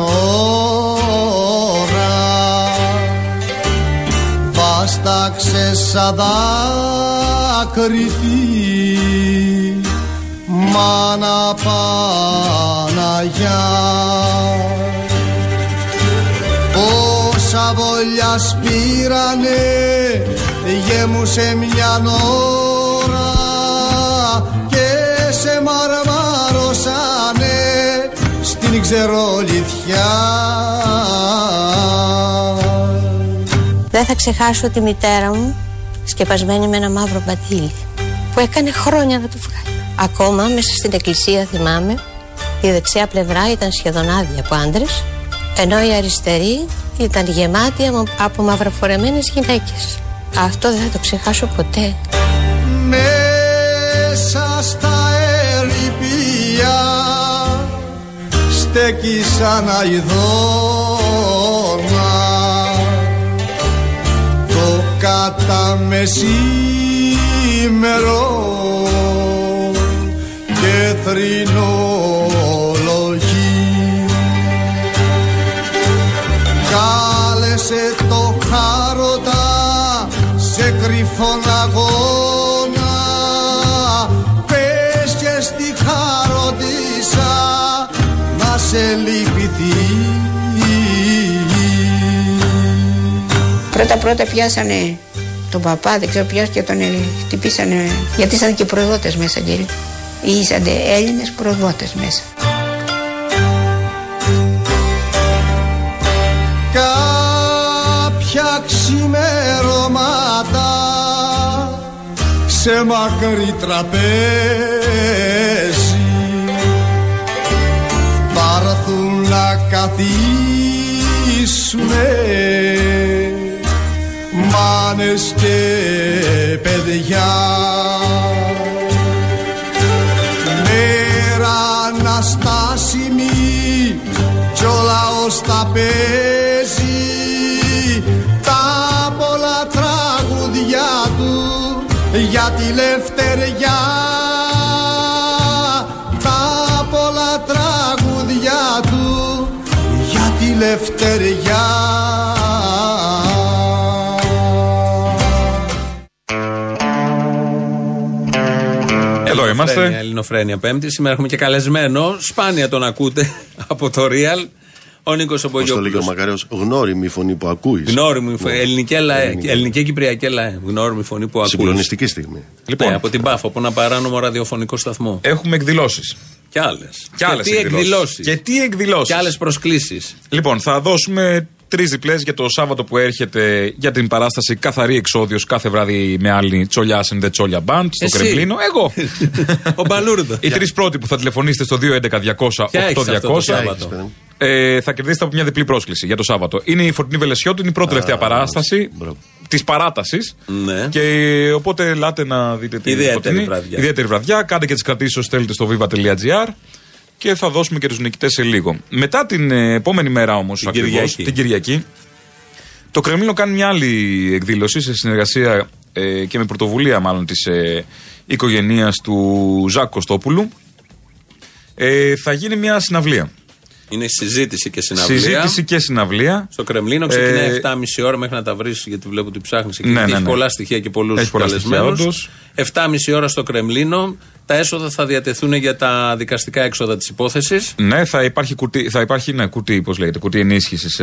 Speaker 9: ώρα βάσταξε σαν δάκρυτη μάνα Παναγιά. Πόσα βολιάς σπήρανε γέμουσε μια ώρα στην ξερολιθιά
Speaker 10: Δεν θα ξεχάσω τη μητέρα μου σκεπασμένη με ένα μαύρο μπατίλι που έκανε χρόνια να το βγάλει. Ακόμα μέσα στην εκκλησία θυμάμαι η δεξιά πλευρά ήταν σχεδόν άδεια από άντρες, ενώ η αριστερή ήταν γεμάτη από- από μαυροφορεμένες γυναίκες. Αυτό δεν θα το ξεχάσω ποτέ.
Speaker 9: Στέκει σαν αηδόνα τα μεσήμερο και θρηνολογεί
Speaker 11: Πρώτα πρώτα πιάσανε τον παπά, δεν ξέρω ποιος και τον ε, χτυπήσανε γιατί ήσαν και προδότες μέσα κύριε. Ήσαν Έλληνες προδότες μέσα.
Speaker 9: κάποια ξημερώματα σε μακρύ τραπέζι θα έρθουν να καθίσουνε μάνες και παιδιά. Μέρα αναστάσιμη κι ο λαός τα παίζει
Speaker 4: είμαστε.
Speaker 3: Ελληνοφρένεια, Ελληνοφρένεια Πέμπτη. Σήμερα έχουμε και καλεσμένο. Σπάνια τον ακούτε από το Real. Ο Νίκος
Speaker 5: Πώς το λέγει ο
Speaker 3: Ομπογιόπουλο.
Speaker 5: Μακάριο, γνώριμη φωνή που ακούεις.
Speaker 3: Γνώριμη φωνή.
Speaker 5: Ναι.
Speaker 3: Ελληνική, λαέ,
Speaker 5: Ελληνική.
Speaker 3: ελληνική κυπριακή λαέ. Γνώριμη φωνή που ακούεις.
Speaker 5: Συγκλονιστική στιγμή.
Speaker 3: Λοιπόν, από την Πάφο, από ένα παράνομο ραδιοφωνικό σταθμό.
Speaker 4: Έχουμε εκδηλώσεις.
Speaker 3: Και άλλες.
Speaker 4: Και άλλες
Speaker 3: τι εκδηλώσεις.
Speaker 4: Και τι εκδηλώσεις.
Speaker 3: Και άλλες προσκλήσεις.
Speaker 4: Λοιπόν, θα δώσουμε τρεις διπλές για το Σάββατο που έρχεται για την παράσταση Καθαρή Εξόδιος κάθε βράδυ με άλλη Τσολιά and the Τσόλια Band στο
Speaker 3: Εσύ.
Speaker 4: Κρεμλίνο. Εγώ.
Speaker 3: Ο Μπαλούρδο.
Speaker 4: Οι τρεις πρώτοι που θα τηλεφωνήσετε στο 211-200-8200
Speaker 3: Ποια έχεις αυτό το Σάββατο;
Speaker 4: ε, θα κερδίσετε από μια διπλή πρόσκληση για το Σάββατο. Είναι η Φορτινή Βελεσιώτου, είναι η πρώτη τελευταία παράσταση της παράτασης.
Speaker 3: Ναι.
Speaker 4: Και οπότε ελάτε να δείτε την
Speaker 3: Ιδιαίτερη
Speaker 4: Φορτινή.
Speaker 3: βραδιά.
Speaker 4: Ιδιαίτερη βραδιά. Κάντε και τις κρατήσεις όσο θέλετε στο viva.gr και θα δώσουμε και τους νικητές σε λίγο. Μετά την ε, επόμενη μέρα όμως,
Speaker 3: Κυριακή.
Speaker 4: την Κυριακή, το Κρεμλίνο κάνει μια άλλη εκδήλωση σε συνεργασία ε, και με πρωτοβουλία μάλλον της ε, οικογένειας του Ζάκ Κωστόπουλου. Ε, θα γίνει μια συναυλία.
Speaker 3: Είναι συζήτηση και συναυλία.
Speaker 4: Συζήτηση και συναυλία.
Speaker 3: Στο Κρεμλίνο ξεκινάει
Speaker 4: Ε,
Speaker 3: 7,5 ώρα μέχρι να τα βρεις, γιατί βλέπω ότι ψάχνεις εκεί.
Speaker 4: Ναι,
Speaker 3: Έχει
Speaker 4: ναι, ναι.
Speaker 3: πολλά στοιχεία και πολλούς
Speaker 4: Έχει πολλά στοιχεία,
Speaker 3: καλεσμένους.
Speaker 4: όντως.
Speaker 3: 7,5 ώρα στο Κρεμλίνο. Τα έσοδα θα διατεθούν για τα δικαστικά έξοδα της υπόθεσης.
Speaker 4: Ναι, θα υπάρχει κουτί, θα υπάρχει, ναι, κουτί, πώς λέγεται, κουτί ενίσχυσης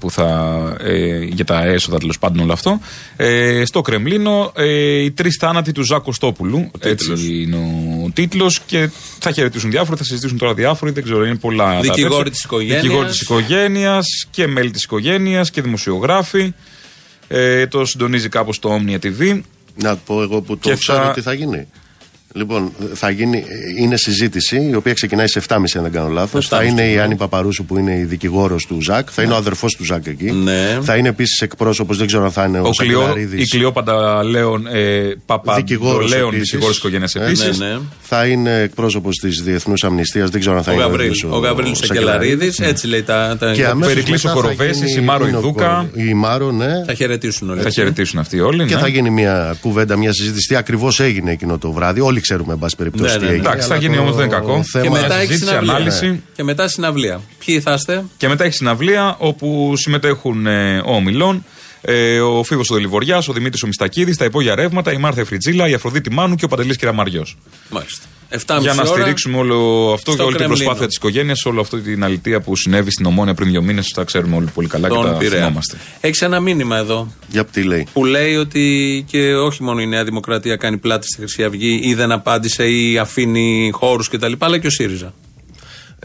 Speaker 4: που θα. Ε, για τα έσοδα τέλος πάντων όλο αυτό. Ε, στο Κρεμλίνο, ε, οι τρεις θάνατοι του Ζάκ Κωστόπουλου. Έτσι είναι ο τίτλος και θα χαιρετήσουν διάφοροι, θα συζητήσουν τώρα διάφοροι, δεν ξέρω, είναι πολλά. τα
Speaker 3: Δικηγόροι
Speaker 4: τέτοια.
Speaker 3: της οικογένειας.
Speaker 4: Δικηγόροι της οικογένειας και μέλη της οικογένειας και δημοσιογράφοι. Ε, το συντονίζει κάπως το Omnia TV.
Speaker 5: Να πω εγώ που το
Speaker 4: Και
Speaker 5: ξέρω
Speaker 4: θα-
Speaker 5: τι θα γίνει. Λοιπόν, θα γίνει, είναι συζήτηση η οποία ξεκινάει σε 7.30 αν δεν κάνω λάθος.
Speaker 3: 7.30,
Speaker 5: Θα είναι η
Speaker 3: ναι.
Speaker 5: Άννη Παπαρούσου που είναι η δικηγόρος του Ζακ. Θα είναι ο αδερφός του Ζακ εκεί.
Speaker 3: Ναι.
Speaker 5: Θα είναι επίσης εκπρόσωπος, δεν ξέρω αν θα είναι ο,
Speaker 4: Ο Κλειό,
Speaker 5: Σακελαρίδης.
Speaker 4: η Κλειό Πανταλέων, ε,
Speaker 5: Δικηγόρος
Speaker 4: Παπαδολέων,
Speaker 5: επίσης.
Speaker 4: δικηγόρος οικογένειας
Speaker 5: Ε,
Speaker 4: επίσης.
Speaker 3: Ναι, ναι.
Speaker 5: Θα είναι εκπρόσωπος της Διεθνούς Αμνηστίας, δεν ξέρω αν θα
Speaker 3: Ο
Speaker 5: είναι
Speaker 3: Γαβρίλ.
Speaker 5: ίδιος
Speaker 3: Ο Γαβρίλ Σακελαρίδης. Έτσι λέει τα. τα
Speaker 5: Και
Speaker 3: τα-
Speaker 5: αμέσως
Speaker 4: Περικλής
Speaker 5: μετά
Speaker 4: ο
Speaker 5: θα
Speaker 4: Κοροβέσης,
Speaker 5: γίνει-
Speaker 4: η Μάρο
Speaker 5: είναι ο
Speaker 4: Ιδούκα.
Speaker 5: Κορο- Η Μάρο, ναι.
Speaker 3: Θα χαιρετήσουν όλοι.
Speaker 4: Θα χαιρετήσουν αυτοί όλοι.
Speaker 5: Και
Speaker 4: ναι.
Speaker 5: θα γίνει μια κουβέντα, μια συζήτηση. Τι ακριβώς έγινε εκείνο το βράδυ. Όλοι ξέρουμε, εν πάση περιπτώσει,
Speaker 3: Ναι,
Speaker 5: τι
Speaker 3: ναι, ναι.
Speaker 5: έγινε.
Speaker 4: Εντάξει, θα
Speaker 5: Αλλά
Speaker 4: γίνει
Speaker 5: το
Speaker 4: όμως δεν είναι κακό.
Speaker 5: θέμα-
Speaker 3: Και μετά έχει
Speaker 4: συζήτηση,
Speaker 3: συναυλία.
Speaker 4: ανάλυση.
Speaker 3: Και μετά συναυλία. Ποιοι θα είστε;
Speaker 4: Και μετά έχει συναυλία όπου συμμετέχουν ε, ο Μιλών, ε, ο Φίβος ο Δελιβοριάς, ο Δημήτρης ο Μιστακίδης, τα υπόγεια ρεύματα, η Μάρθα Εφριτζίλα, η Αφροδίτη Μάνου και ο Παντελής Κυραμαριό.
Speaker 3: Μάλιστα. 7,5
Speaker 4: Για να
Speaker 3: ώρα.
Speaker 4: στηρίξουμε όλο αυτό και
Speaker 3: στο
Speaker 4: όλη την
Speaker 3: Κρεμλίνο.
Speaker 4: προσπάθεια της οικογένειας, όλη αυτή την αλητία που συνέβη στην Ομόνια πριν δύο μήνες. Τα ξέρουμε όλοι πολύ καλά και
Speaker 3: Τον
Speaker 4: τα
Speaker 3: Πειραιά.
Speaker 4: θυμόμαστε.
Speaker 3: Έχεις ένα μήνυμα εδώ
Speaker 5: Για τι λέει;
Speaker 3: που λέει ότι και όχι μόνο η Νέα Δημοκρατία κάνει πλάτη στη Χρυσή Αυγή ή δεν απάντησε ή αφήνει χώρους κτλ. αλλά και ο ΣΥΡΙΖΑ.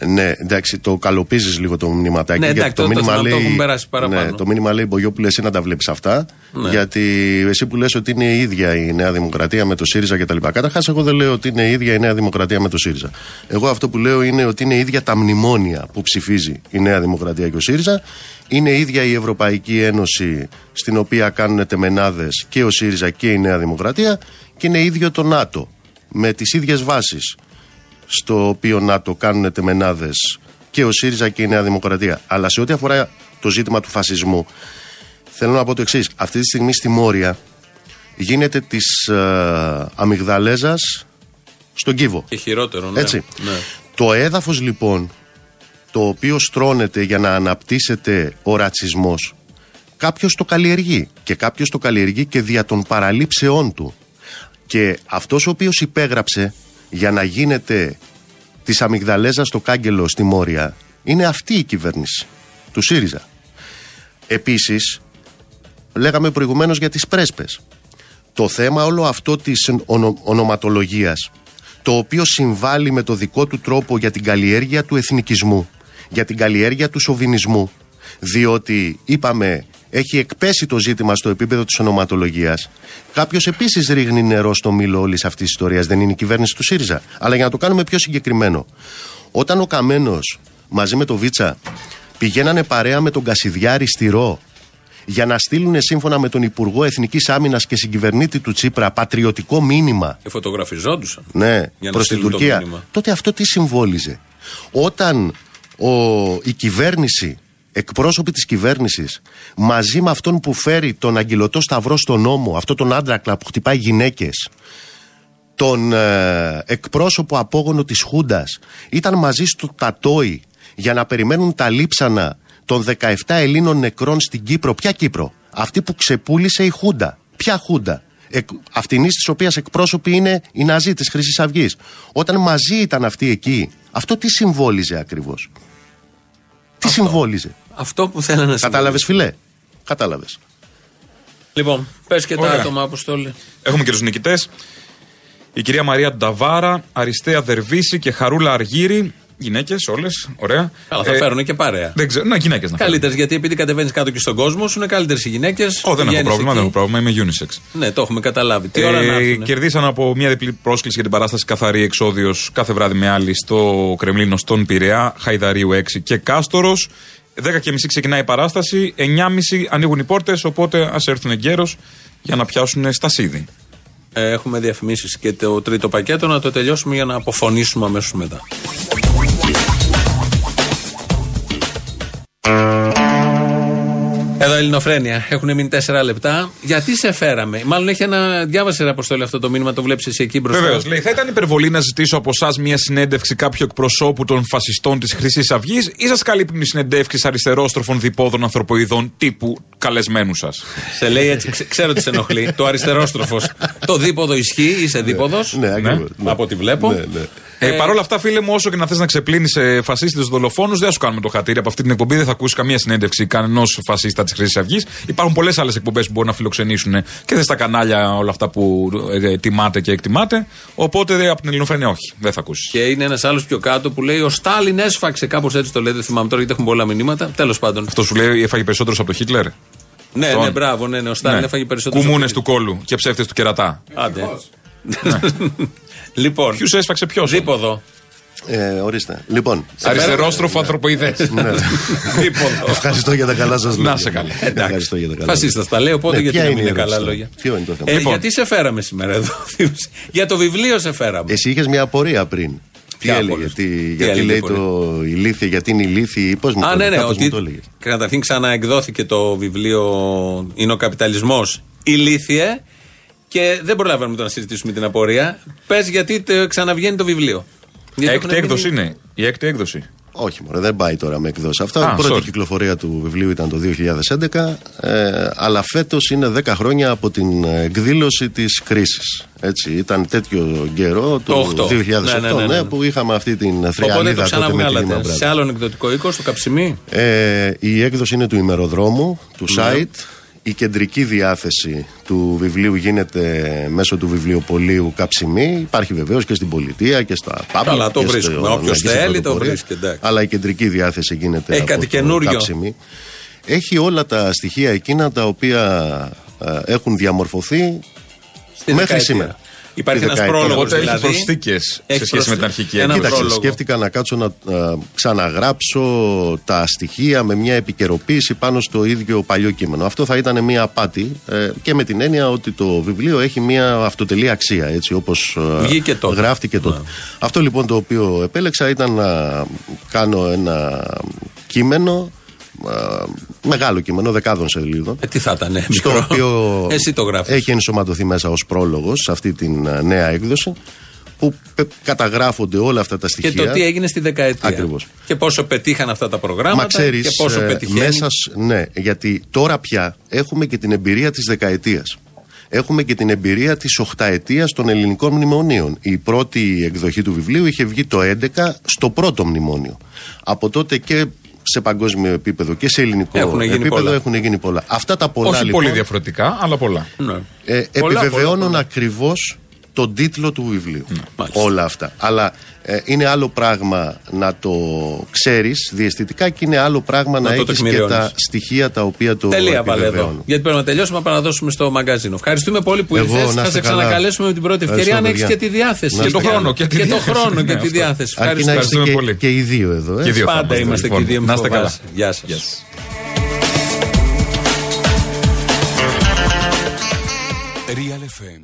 Speaker 5: Ναι, εντάξει, το καλοπίζεις λίγο το μηνυματάκι.
Speaker 3: Ναι,
Speaker 5: γιατί
Speaker 3: εντάξει, το- το- το έχουν περάσει παραπάνω.
Speaker 5: Ναι, το μήνυμα λέει Μπογιόπουλε, εσύ να τα βλέπεις αυτά.
Speaker 3: Ναι.
Speaker 5: Γιατί εσύ που λες ότι είναι η ίδια η Νέα Δημοκρατία με το ΣΥΡΙΖΑ κτλ. Καταρχάς, εγώ δεν λέω ότι είναι η ίδια η Νέα Δημοκρατία με το ΣΥΡΙΖΑ. Εγώ αυτό που λέω είναι ότι είναι η ίδια τα μνημόνια που ψηφίζει η Νέα Δημοκρατία και ο ΣΥΡΙΖΑ. Είναι η ίδια η Ευρωπαϊκή Ένωση στην οποία κάνουν τεμενάδες και ο ΣΥΡΙΖΑ και η Νέα Δημοκρατία. Και είναι ίδιο το ΝΑΤΟ με τις ίδιες βάσεις στο οποίο ΝΑΤΟ κάνουν τεμενάδες και ο ΣΥΡΙΖΑ και η Νέα Δημοκρατία. Αλλά σε ό,τι αφορά το ζήτημα του φασισμού, Θέλω να πω το εξής. Αυτή τη στιγμή στη Μόρια γίνεται της ε, αμυγδαλέζας στον κύβο.
Speaker 3: Και χειρότερο, ναι.
Speaker 5: Έτσι.
Speaker 3: Ναι.
Speaker 5: Το έδαφος λοιπόν το οποίο στρώνεται για να αναπτύσσεται ο ρατσισμός κάποιος το καλλιεργεί και κάποιος το καλλιεργεί και δια των παραλήψεών του και αυτός ο οποίος υπέγραψε για να γίνεται της αμυγδαλέζας στο κάγκελο στη Μόρια είναι αυτή η κυβέρνηση του ΣΥΡΙΖΑ. Επίσης λέγαμε προηγουμένως για τις πρέσπες το θέμα όλο αυτό της ονο, ονοματολογίας το οποίο συμβάλλει με το δικό του τρόπο για την καλλιέργεια του εθνικισμού, για την καλλιέργεια του σοβινισμού, διότι είπαμε έχει εκπέσει το ζήτημα στο επίπεδο της ονοματολογίας. Κάποιος επίσης ρίχνει νερό στο μήλο όλης αυτής της ιστορίας, δεν είναι η κυβέρνηση του ΣΥΡΙΖΑ. Αλλά για να το κάνουμε πιο συγκεκριμένο, όταν ο Καμένος μαζί με το Βίτσα πηγαίνανε παρέα με τον Κασιδιάρη στη Ρο για να στείλουν σύμφωνα με τον Υπουργό Εθνικής Άμυνας και συγκυβερνήτη του Τσίπρα πατριωτικό μήνυμα.
Speaker 3: Και φωτογραφιζόντουσαν.
Speaker 5: Ναι,
Speaker 3: Για να
Speaker 5: προς την
Speaker 3: στείλουν το
Speaker 5: Τουρκία.
Speaker 3: μήνυμα.
Speaker 5: Τότε αυτό τι συμβόλιζε; Όταν ο, η κυβέρνηση, εκπρόσωποι της κυβέρνησης, μαζί με αυτόν που φέρει τον αγγελωτό σταυρό στον νόμο, αυτό τον άντρακλα που χτυπάει γυναίκες, τον ε, εκπρόσωπο απόγονο της Χούντας, ήταν μαζί στο Τατόι για να περιμένουν τα λείψανα των 17 Ελλήνων νεκρών στην Κύπρο. Ποια Κύπρο; Αυτή που ξεπούλησε η Χούντα. Ποια Χούντα; Εκ, αυτήν της οποίας εκπρόσωποι είναι οι Ναζί της Χρυσής Αυγής. Όταν μαζί ήταν αυτοί εκεί, αυτό τι συμβόλιζε ακριβώς; Τι συμβόλιζε;
Speaker 3: Αυτό που θέλανε να
Speaker 5: Κατάλαβες, φιλέ; Κατάλαβες.
Speaker 3: Λοιπόν, πες και τα
Speaker 4: Ωραία.
Speaker 3: άτομα, Αποστόλη.
Speaker 4: Έχουμε και τους νικητές. Η κυρία Μαρία Νταβάρα, Αριστεία Δερβίση και Χαρούλα Αργύρη. Γυναίκες, όλες. Ωραία.
Speaker 3: Καλά, θα
Speaker 4: Ε,
Speaker 3: φέρουν και παρέα.
Speaker 4: Δεν ξέρω. Να, γυναίκες να φέρουν.
Speaker 3: Καλύτερες, γιατί επειδή κατεβαίνεις κάτω και στον κόσμο, σου είναι καλύτερες οι γυναίκες.
Speaker 4: Ω, δεν έχω πρόβλημα, δεν έχω πρόβλημα. Είμαι unisex.
Speaker 3: Ναι, το έχουμε καταλάβει. Τι ώρα να
Speaker 4: Ε,
Speaker 3: έρθουνε;
Speaker 4: κερδίσαν από μια διπλή πρόσκληση για την παράσταση Καθαρή Εξόδιος κάθε βράδυ με άλλη στο Κρεμλίνο στον Πειραιά, Χαϊδαρίου 6 και Κάστορος. 10.30 ξεκινάει η παράσταση, 9.30 ανοίγουν οι πόρτες, οπότε ας έρθουν εγκαίρως για να πιάσουν στα σίδη.
Speaker 3: Ε, έχουμε διαφημίσεις και το τρίτο πακέτο να το τελειώσουμε για να αποφωνήσουμε αμέσως μετά. Εδώ Ελληνοφρένια. Έχουν μείνει τέσσερα λεπτά. Γιατί σε φέραμε; Μάλλον έχει ένα. Διάβασες ρε Αποστόλη αυτό το μήνυμα, το βλέπεις εσύ εκεί μπροστά;
Speaker 4: Βεβαίως, λέει, θα ήταν υπερβολή να ζητήσω από εσά μια συνέντευξη κάποιου εκπροσώπου των φασιστών της Χρυσής Αυγής ή σας καλύπτουν οι συνεντεύξει αριστερόστροφων διπόδων ανθρωποειδών τύπου καλεσμένου σας.
Speaker 3: Σε λέει έτσι, ξε- ξέρω τι σε ενοχλεί. το αριστερόστροφος. το δίποδο ισχύει, είσαι δίποδος.
Speaker 5: Ναι, ακριβώς, ναι.
Speaker 3: Από ό,τι βλέπω.
Speaker 5: Ναι, ναι.
Speaker 4: Ε, Παρ' όλα αυτά, φίλε μου, όσο και να θες να ξεπλύνεις ε, φασίστες δολοφόνους, δεν θα σου κάνουμε το χατήρι. Από αυτή την εκπομπή δεν θα ακούσεις καμία συνέντευξη κανενός φασίστα της Χρυσής Αυγής. Υπάρχουν πολλές άλλες εκπομπές που μπορούν να φιλοξενήσουν ε, και δεν στα κανάλια όλα αυτά που ε, τιμάτε και εκτιμάτε. Οπότε ε, από την Ελληνοφρένεια, όχι, δεν θα ακούσεις.
Speaker 3: Και είναι ένας άλλος πιο κάτω που λέει: Ο Στάλιν έσφαξε. Κάπως έτσι το λέει, δεν θυμάμαι τώρα γιατί έχουν πολλά μηνύματα. Τέλος πάντων.
Speaker 4: Αυτό σου λέει έφαγε περισσότερος από τον Χίτλερ.
Speaker 3: Ναι,
Speaker 4: Αυτόν.
Speaker 3: ναι, μπράβο, ναι, ναι, ο Στάλιν έφαγε περισσότερος.
Speaker 4: Κουμούνες του κόλου και ψεύτες του κερατά.
Speaker 3: Άντε. λοιπόν.
Speaker 4: Ποιους έσφαξε ποιος.
Speaker 3: Δίποδο.
Speaker 5: Ε, ορίστε. Λοιπόν,
Speaker 4: Αριστερόστροφο ανθρωποειδές.
Speaker 5: ναι.
Speaker 3: Δίποδο.
Speaker 5: ευχαριστώ για τα καλά σας λόγια.
Speaker 4: Να σε καλά.
Speaker 5: Ευχαριστώ για τα καλά.
Speaker 3: Φασίστας τα λέει, οπότε
Speaker 5: Ναι,
Speaker 3: γιατί
Speaker 5: ποια
Speaker 3: να
Speaker 5: είναι
Speaker 3: μην
Speaker 5: η
Speaker 3: είναι καλά
Speaker 5: ερώτηση;
Speaker 3: λόγια;
Speaker 5: τώρα; Ποιο είναι το θέμα;
Speaker 3: Ε,
Speaker 4: Λοιπόν.
Speaker 3: Γιατί σε φέραμε σήμερα εδώ, Για το βιβλίο σε φέραμε.
Speaker 5: Εσύ είχες μια απορία πριν. Τι
Speaker 3: Ποια
Speaker 5: έλεγε,
Speaker 3: απορία;
Speaker 5: τι,
Speaker 3: Τι
Speaker 5: γιατί
Speaker 3: έλεγε
Speaker 5: λέει
Speaker 3: η
Speaker 5: το ηλίθεια, γιατί είναι ηλίθιοι, πώς μου
Speaker 3: Α,
Speaker 5: το
Speaker 3: ναι,
Speaker 5: έλεγε,
Speaker 3: ναι,
Speaker 5: κάπως μου
Speaker 3: ότι
Speaker 5: το έλεγες;
Speaker 3: καταρχήν ξαναεκδόθηκε το βιβλίο Είναι ο καπιταλισμός ηλίθιε και δεν προλαβαίνουμε τώρα να συζητήσουμε την απορία. Πες γιατί το ξαναβγαίνει το βιβλίο. Γιατί
Speaker 4: Έκτη
Speaker 3: έχουν
Speaker 4: έκδοση
Speaker 3: μείνει-
Speaker 4: είναι. Η έκτη έκδοση.
Speaker 5: Όχι, μωρέ, δεν πάει τώρα με εκδόσει. Αυτά
Speaker 4: Α,
Speaker 5: η πρώτη
Speaker 4: sorry.
Speaker 5: κυκλοφορία του βιβλίου ήταν το 2011, ε, αλλά φέτος είναι 10 χρόνια από την εκδήλωση της κρίσης. Έτσι, ήταν τέτοιο καιρό το,
Speaker 3: Το 8.
Speaker 5: 2008
Speaker 3: Ναι, ναι, ναι, ναι.
Speaker 5: που είχαμε αυτή την
Speaker 3: Οπότε
Speaker 5: θριαλίδα
Speaker 3: το
Speaker 5: τότε με τη
Speaker 3: ξαναβγάλατε
Speaker 5: Lehman Brothers.
Speaker 3: σε άλλον εκδοτικό οίκο, στο Καψιμί;
Speaker 5: Ε, η έκδοση είναι του ημεροδρόμου, του site. Η κεντρική διάθεση του βιβλίου γίνεται μέσω του βιβλιοπολίου Καψιμή. Υπάρχει βεβαίως και στην πολιτεία και στα public.
Speaker 3: Καλά, το
Speaker 5: και στο-
Speaker 3: βρίσκουμε.
Speaker 5: ναι,
Speaker 3: Όποιος
Speaker 5: και στην
Speaker 3: θέλει, το
Speaker 5: πρωτοπορία.
Speaker 3: βρίσκει, εντάξει.
Speaker 5: Αλλά η κεντρική διάθεση γίνεται
Speaker 3: Έχει
Speaker 5: από
Speaker 3: κάτι
Speaker 5: το
Speaker 3: καινούριο.
Speaker 5: Καψιμί. Έχει όλα τα στοιχεία εκείνα τα οποία ε, έχουν διαμορφωθεί
Speaker 3: Στη
Speaker 5: μέχρι
Speaker 3: δεκαετία.
Speaker 5: σήμερα.
Speaker 3: Υπάρχει
Speaker 5: Τη
Speaker 3: ένας
Speaker 5: δεκαετία.
Speaker 3: πρόλογος.
Speaker 4: Οπότε έχεις
Speaker 3: δηλαδή.
Speaker 4: προσθήκες σε
Speaker 3: Έχεις
Speaker 4: σχέση με την
Speaker 3: προσθήκες.
Speaker 4: αρχική
Speaker 3: Ένα
Speaker 4: έκδοση.
Speaker 5: Κοίταξε,
Speaker 3: πρόλογο.
Speaker 5: σκέφτηκα να κάτσω να ε, ξαναγράψω τα στοιχεία με μια επικαιροποίηση πάνω στο ίδιο παλιό κείμενο. Αυτό θα ήταν μια απάτη ε, και με την έννοια ότι το βιβλίο έχει μια αυτοτελή αξία, έτσι όπως ε,
Speaker 3: Βγήκε τότε. Ναι.
Speaker 5: γράφτηκε τότε. Αυτό λοιπόν το οποίο επέλεξα ήταν να κάνω ένα κείμενο ε, Μεγάλο κείμενο, δεκάδων σελίδων.
Speaker 3: Ε, τι θα ήταν, ε,
Speaker 5: στο
Speaker 3: μικρό.
Speaker 5: οποίο
Speaker 3: Εσύ το γράφεις.
Speaker 5: έχει ενσωματωθεί μέσα ως πρόλογος σε αυτή την ε, νέα έκδοση που πε- καταγράφονται όλα αυτά τα
Speaker 3: Και
Speaker 5: στοιχεία.
Speaker 3: το τι έγινε στη δεκαετία.
Speaker 5: Ακριβώς.
Speaker 3: Και πόσο πετύχαν αυτά τα προγράμματα.
Speaker 5: Μα ξέρεις,
Speaker 3: και πόσο
Speaker 5: ε,
Speaker 3: πετυχαίνει.
Speaker 5: μέσα, σ- ναι, γιατί τώρα πια έχουμε και την εμπειρία της δεκαετίας. Έχουμε και την εμπειρία της οχταετίας των ελληνικών μνημονίων. Η πρώτη εκδοχή του βιβλίου είχε βγει το 11 στο πρώτο μνημόνιο. Από τότε και σε παγκόσμιο επίπεδο και σε ελληνικό
Speaker 3: Έχουν γίνει
Speaker 5: επίπεδο
Speaker 3: πολλά.
Speaker 5: έχουν γίνει πολλά. Αυτά τα πολλά
Speaker 4: Όχι
Speaker 5: λοιπόν
Speaker 4: πολύ διαφορετικά, αλλά πολλά.
Speaker 3: Ναι.
Speaker 5: ε,
Speaker 3: Πολλά,
Speaker 5: επιβεβαιώνουν
Speaker 3: πολλά, πολλά.
Speaker 5: ακριβώς τον τίτλο του βιβλίου.
Speaker 3: μάλιστα.
Speaker 5: Όλα αυτά. Αλλά ε, είναι άλλο πράγμα να το ξέρεις διαισθητικά και είναι άλλο πράγμα να,
Speaker 3: το
Speaker 5: έχεις και
Speaker 3: τεκμηριώνεις.
Speaker 5: τα στοιχεία τα οποία το
Speaker 3: Τελεία βάλε εδώ.
Speaker 5: επιβεβαιώνουν.
Speaker 3: Γιατί πρέπει να τελειώσουμε να παραδώσουμε στο μαγκαζίνο. Ευχαριστούμε πολύ που
Speaker 5: Εγώ,
Speaker 3: ήρθες.
Speaker 5: να
Speaker 3: Θα
Speaker 5: είστε
Speaker 3: σε
Speaker 5: καλά.
Speaker 3: ξανακαλέσουμε με την πρώτη ευκαιρία αν
Speaker 5: Ευχαριστώ,
Speaker 3: έχει και
Speaker 5: παιδιά.
Speaker 3: τη διάθεση.
Speaker 5: Να
Speaker 4: Και το
Speaker 5: είστε
Speaker 4: χρόνο και τη
Speaker 3: και το
Speaker 4: διάθεση.
Speaker 3: χρόνο
Speaker 4: Ναι,
Speaker 3: και τη
Speaker 4: αυτό.
Speaker 3: διάθεση.
Speaker 5: Αρκεί να είστε
Speaker 3: Ευχαριστούμε
Speaker 4: Ευχαριστούμε
Speaker 5: και,
Speaker 4: πολύ.
Speaker 5: και οι δύο εδώ. ε.
Speaker 4: Και οι δύο θα
Speaker 3: Πάντα
Speaker 4: είμαστε,
Speaker 3: είμαστε
Speaker 4: λοιπόν.
Speaker 3: και οι δύο.
Speaker 4: Να είστε καλά.
Speaker 3: φοβάσαι. Γεια σας.
Speaker 4: Γεια σας.
Speaker 12: Real FM